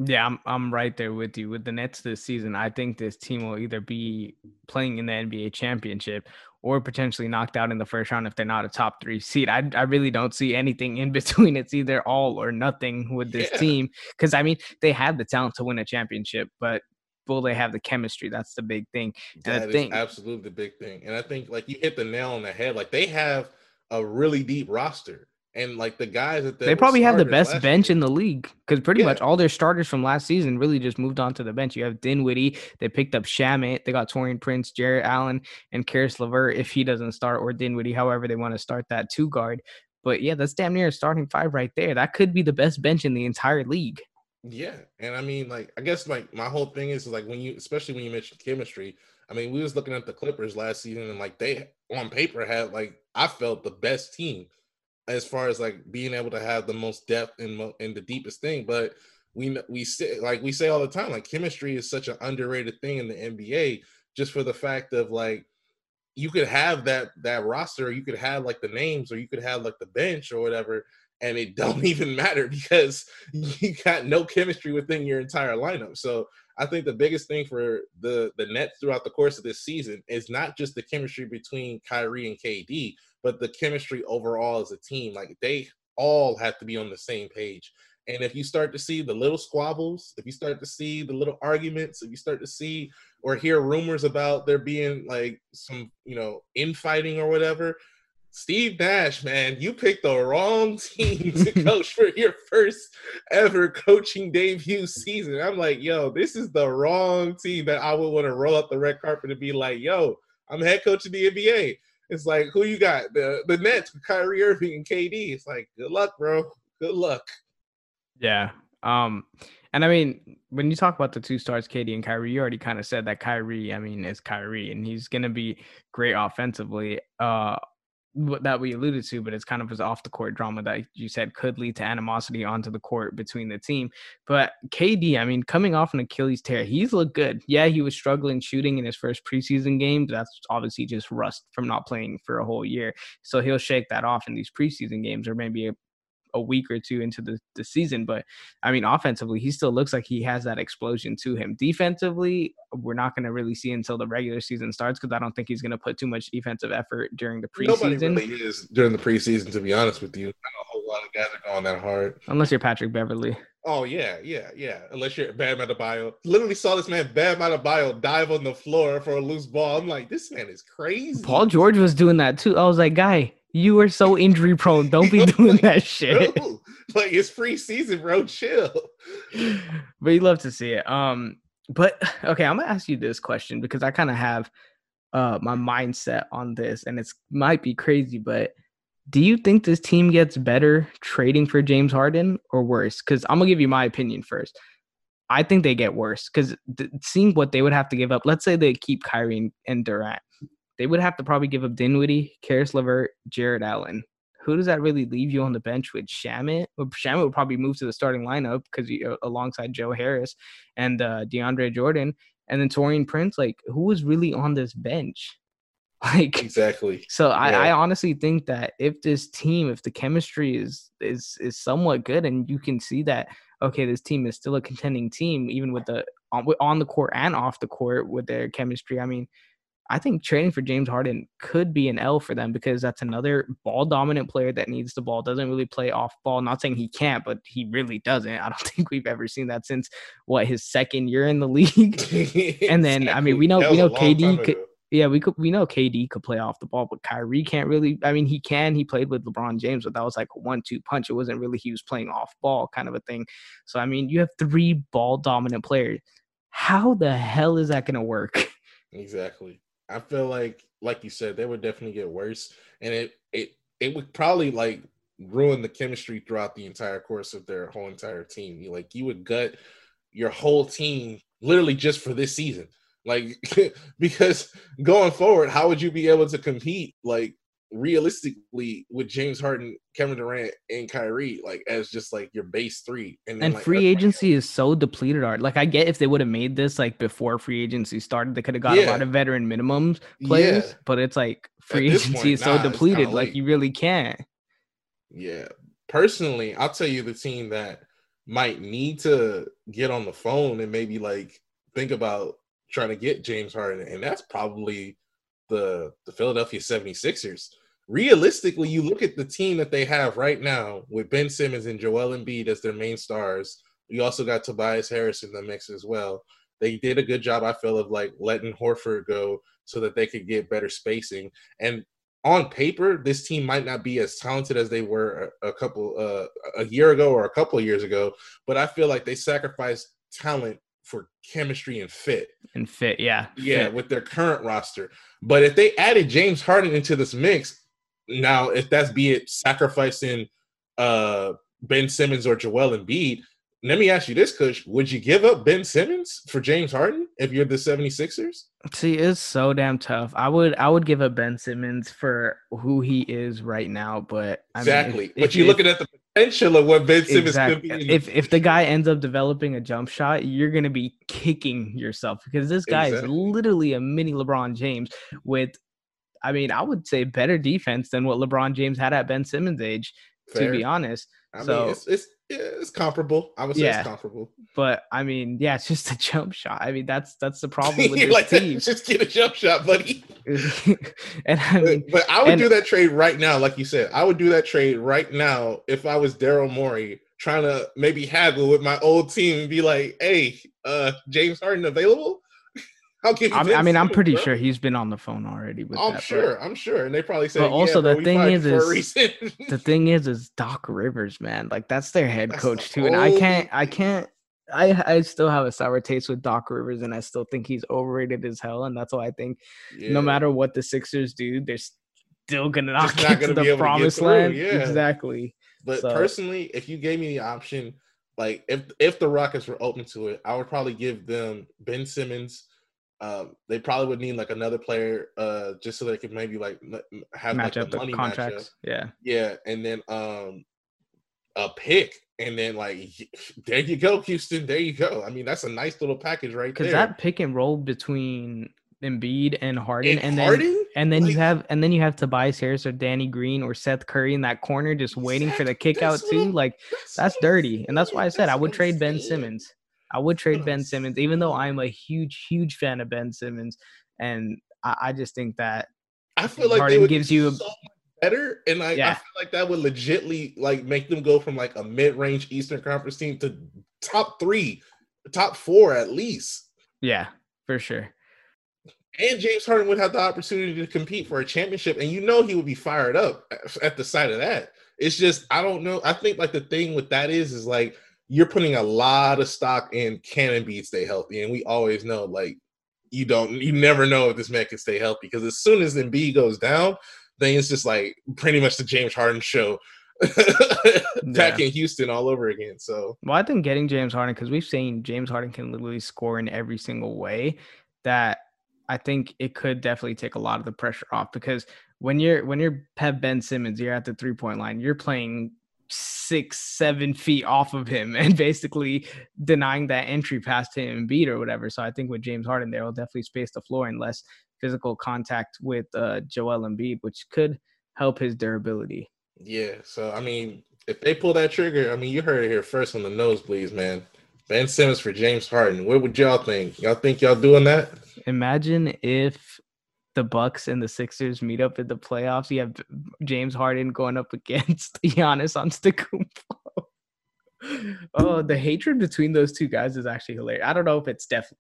Yeah, I'm I'm right there with you. With the Nets this season, I think this team will either be playing in the NBA championship or potentially knocked out in the first round if they're not a top three seed. I, I really don't see anything in between. It's either all or nothing with this yeah. team. Because I mean, they have the talent to win a championship, but will they have the chemistry? That's the big thing. And that think absolutely the big thing. And I think like you hit the nail on the head. Like they have a really deep roster and like the guys that they probably have the best bench year. in the league because pretty yeah. much all their starters from last season really just moved on to the bench. You have Dinwiddie, they picked up Shamet, they got Taurean Prince, Jarrett Allen, and Caris LeVert if he doesn't start, or Dinwiddie, however they want to start that two guard. But yeah, that's damn near a starting five right there. That could be the best bench in the entire league. Yeah, and I mean, like, I guess like my whole thing is like when you, especially when you mention chemistry. I mean, we was looking at the Clippers last season, and like they on paper had like I felt the best team as far as like being able to have the most depth and the deepest thing. But we we say like we say all the time, like chemistry is such an underrated thing in the NBA, just for the fact of like you could have that that roster, you could have like the names, or you could have like the bench or whatever, and it don't even matter because you got no chemistry within your entire lineup. So I think the biggest thing for the the Nets throughout the course of this season is not just the chemistry between Kyrie and KD, but the chemistry overall as a team. Like they all have to be on the same page. And if you start to see the little squabbles, if you start to see the little arguments, if you start to see or hear rumors about there being like some, you know, infighting or whatever, Steve Nash, man, you picked the wrong team to coach for your first ever coaching debut season. I'm like, yo, this is the wrong team that I would want to roll up the red carpet and be like, yo, I'm head coach of the NBA. It's like, who you got? The the Nets with Kyrie Irving and KD. It's like, good luck, bro. Good luck. Yeah. Um, and I mean, when you talk about the two stars, KD and Kyrie, you already kind of said that Kyrie, I mean, is Kyrie, and he's gonna be great offensively. Uh, that we alluded to, but it's kind of his off the court drama that you said could lead to animosity onto the court between the team. But KD, I mean, coming off an Achilles tear, he's looked good. Yeah, he was struggling shooting in his first preseason game. That's obviously just rust from not playing for a whole year. So he'll shake that off in these preseason games or maybe week or two into the, the season. But I mean, offensively, he still looks like he has that explosion to him. Defensively, we're not going to really see until the regular season starts because I don't think he's going to put too much defensive effort during the preseason. Nobody really is during the preseason, to be honest with you. Not a whole lot of guys are going that hard. Unless you're Patrick Beverley. Oh yeah, yeah, yeah. Unless you're Bam Adebayo. Literally saw this man Bam Adebayo dive on the floor for a loose ball. I'm like, this man is crazy. Paul George was doing that too. I was like, guy, you are so injury prone. Don't be doing that shit. Bro, like it's free season, bro. Chill. But you love to see it. Um, but okay, I'm gonna ask you this question because I kind of have uh my mindset on this, and it's might be crazy, but do you think this team gets better trading for James Harden or worse? Because I'm gonna give you my opinion first. I think they get worse because th- seeing what they would have to give up. Let's say they keep Kyrie and Durant they would have to probably give up Dinwiddie, Caris LeVert, Jarrett Allen. Who does that really leave you on the bench with Shamet? Well, Shamet would probably move to the starting lineup because uh, alongside Joe Harris and uh, DeAndre Jordan, and then Taurean Prince. Like, who was really on this bench? Like exactly. So yeah. I, I honestly think that if this team, if the chemistry is is is somewhat good, and you can see that okay, this team is still a contending team, even with the on, on the court and off the court with their chemistry. I mean, I think trading for James Harden could be an L for them because that's another ball dominant player that needs the ball, doesn't really play off ball. Not saying he can't, but he really doesn't. I don't think we've ever seen that since what his second year in the league. and then. I mean, we know we know KD could, yeah, we could we know KD could play off the ball, but Kyrie can't really. I mean, he can. He played with LeBron James, but that was like a one-two punch. It wasn't really he was playing off ball kind of a thing. So I mean, you have three ball dominant players. How the hell is that going to work? Exactly. I feel like, like you said, they would definitely get worse, and it it it would probably like ruin the chemistry throughout the entire course of their whole entire team. You like you would gut your whole team literally just for this season. Like because going forward, how would you be able to compete like realistically with James Harden, Kevin Durant, and Kyrie, like as just like your base three. And, then, and like, free agency is so depleted. Art like I get if they would have made this like before free agency started, they could have got yeah. a lot of veteran minimums players. Yeah. But it's like free agency point, is so nah, depleted, like you really can't. Yeah, personally, I'll tell you the team that might need to get on the phone and maybe like think about trying to get James Harden, and that's probably the the Philadelphia 76ers realistically, you look at the team that they have right now with Ben Simmons and Joel Embiid as their main stars. You also got Tobias Harris in the mix as well. They did a good job, I feel, of like letting Horford go so that they could get better spacing. And on paper, this team might not be as talented as they were a, a couple uh, a year ago or a couple of years ago, but I feel like they sacrificed talent for chemistry and fit. And fit, yeah. Yeah, fit. with their current roster. But if they added James Harden into this mix, now, if that's be it sacrificing uh, Ben Simmons or Joel Embiid, let me ask you this, Kush. Would you give up Ben Simmons for James Harden if you're the 76ers? See, it's so damn tough. I would I would give up Ben Simmons for who he is right now, but I exactly. Mean, if, but if, you're if, looking at the potential of what Ben Simmons exactly. could be. If if the guy ends up developing a jump shot, you're gonna be kicking yourself because this guy exactly. is literally a mini LeBron James with I mean, I would say better defense than what LeBron James had at Ben Simmons' age, Fair. to be honest. I so mean, it's, it's yeah, it's comparable. I would say yeah, it's comparable. But I mean, yeah, it's just a jump shot. I mean, that's that's the problem with this like, team. Just get a jump shot, buddy. and I mean, but, but I would and, do that trade right now, like you said. I would do that trade right now if I was Daryl Morey trying to maybe haggle with my old team and be like, "Hey, uh, James Harden available?" I'll give you. I, I mean, I'm pretty bro. sure he's been on the phone already with I'm that. but- sure. I'm sure. And they probably said. But also yeah, the we thing is- you for a is the thing is is Doc Rivers, man. Like that's their head That's coach too. And I can't I can't I I still have a sour taste with Doc Rivers and I still think he's overrated as hell. And that's why I think Yeah. no matter what the Sixers do, they're still gonna not Just not get gonna to the able to promised land. yeah. Exactly. But So- personally, if you gave me the option, like if if the Rockets were open to it, I would probably give them Ben Simmons. Um, they probably would need like another player, uh, just so they could maybe like have Match like up the the money contracts. Yeah. matchup. Yeah, and then um, a pick, and then like there you go, Houston. There you go. I mean, that's a nice little package right Because that pick and roll between Embiid and Harden and, and then Harden, and then like- you have and then you have Tobias Harris or Danny Green or Seth Curry in that corner just waiting for the kick out too. Like that's, that's dirty. And that's why I said I would trade Ben. Simmons. I would trade Ben Simmons, even though. I'm a huge, huge fan of Ben Simmons. And I, I just think that I feel like Harden gives you a- so better, and I, I feel like that would legitly like make them go from like a mid-range Eastern Conference team to top three, top four at least. yeah, for sure. And James Harden would have the opportunity to compete for a championship, and you know he would be fired up at- at the sight of that. It's just I don't know. I think like the thing with that is is like you're putting a lot of stock in can Embiid stay healthy, and we always know like you don't you never know if this man can stay healthy because as soon as Embiid goes down, then it's just like pretty much the James Harden show back in Houston all over again. So Well, I think getting James Harden because we've seen James Harden can literally score in every single way. That I think it could definitely take a lot of the pressure off because when you're when you're Pep Ben Simmons, you're at the three point line, you're playing six, seven feet off of him and basically denying that entry past him and beat or whatever. So I think with James Harden there, will definitely space the floor and less physical contact with uh, Joel Embiid, which could help his durability. yeah, so I mean, if they pull that trigger, I mean, you heard it here first on the Knowsbleeds, man. Ben Simmons for James Harden. What would y'all think? Y'all think y'all doing that? Imagine if the Bucks and the Sixers meet up in the playoffs. You have James Harden going up against Giannis Antetokounmpo. oh, the hatred between those two guys is actually hilarious. I don't know if it's definitely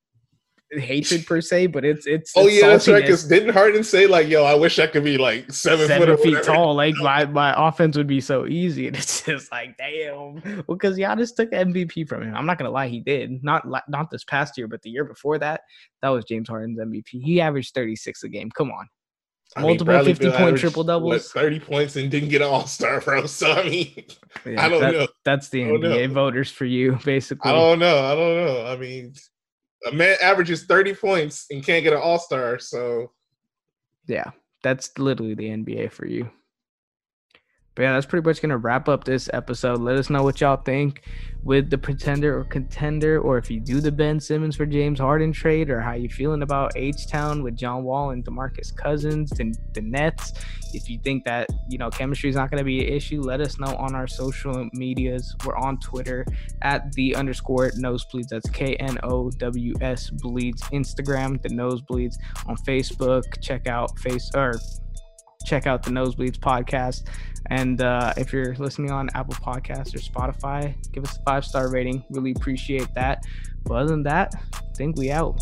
hatred per se, but it's it's. Oh it's yeah, that's right. saltiness. Because didn't Harden say like, "Yo, I wish I could be like seven, seven or feet tall. Like my, my offense would be so easy, and it's just like damn. Well, because Giannis took MVP from him. I'm not gonna lie, he did. Not not this past year, but the year before that, that was James Harden's MVP. He averaged 36 a game. Come on, I multiple Bradley 50 Beal point triple what, doubles. thirty points, and didn't get an All Star, bro. So I mean, Yeah, I don't that- know. That's the NBA know. voters for you, basically. I don't know. I don't know. I mean, a man averages thirty points and can't get an All Star. So Yeah, that's literally the NBA for you. But yeah, that's pretty much gonna wrap up this episode. Let us know what y'all think with the pretender or contender, or if you do the Ben Simmons for James Harden trade, or how you feeling about H Town with John Wall and DeMarcus Cousins and the Nets. If you think that you know chemistry is not gonna be an issue, let us know on our social medias. We're on Twitter at the underscore knowsbleeds. That's K N O W S bleeds. Instagram, the knowsbleeds on Facebook. Check out face or check out the Knowsbleeds podcast. And uh, if you're listening on Apple Podcasts or Spotify, give us a five star rating. Really appreciate that. But other than that, I think we out.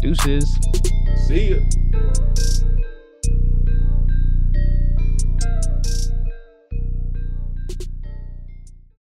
Deuces. See ya.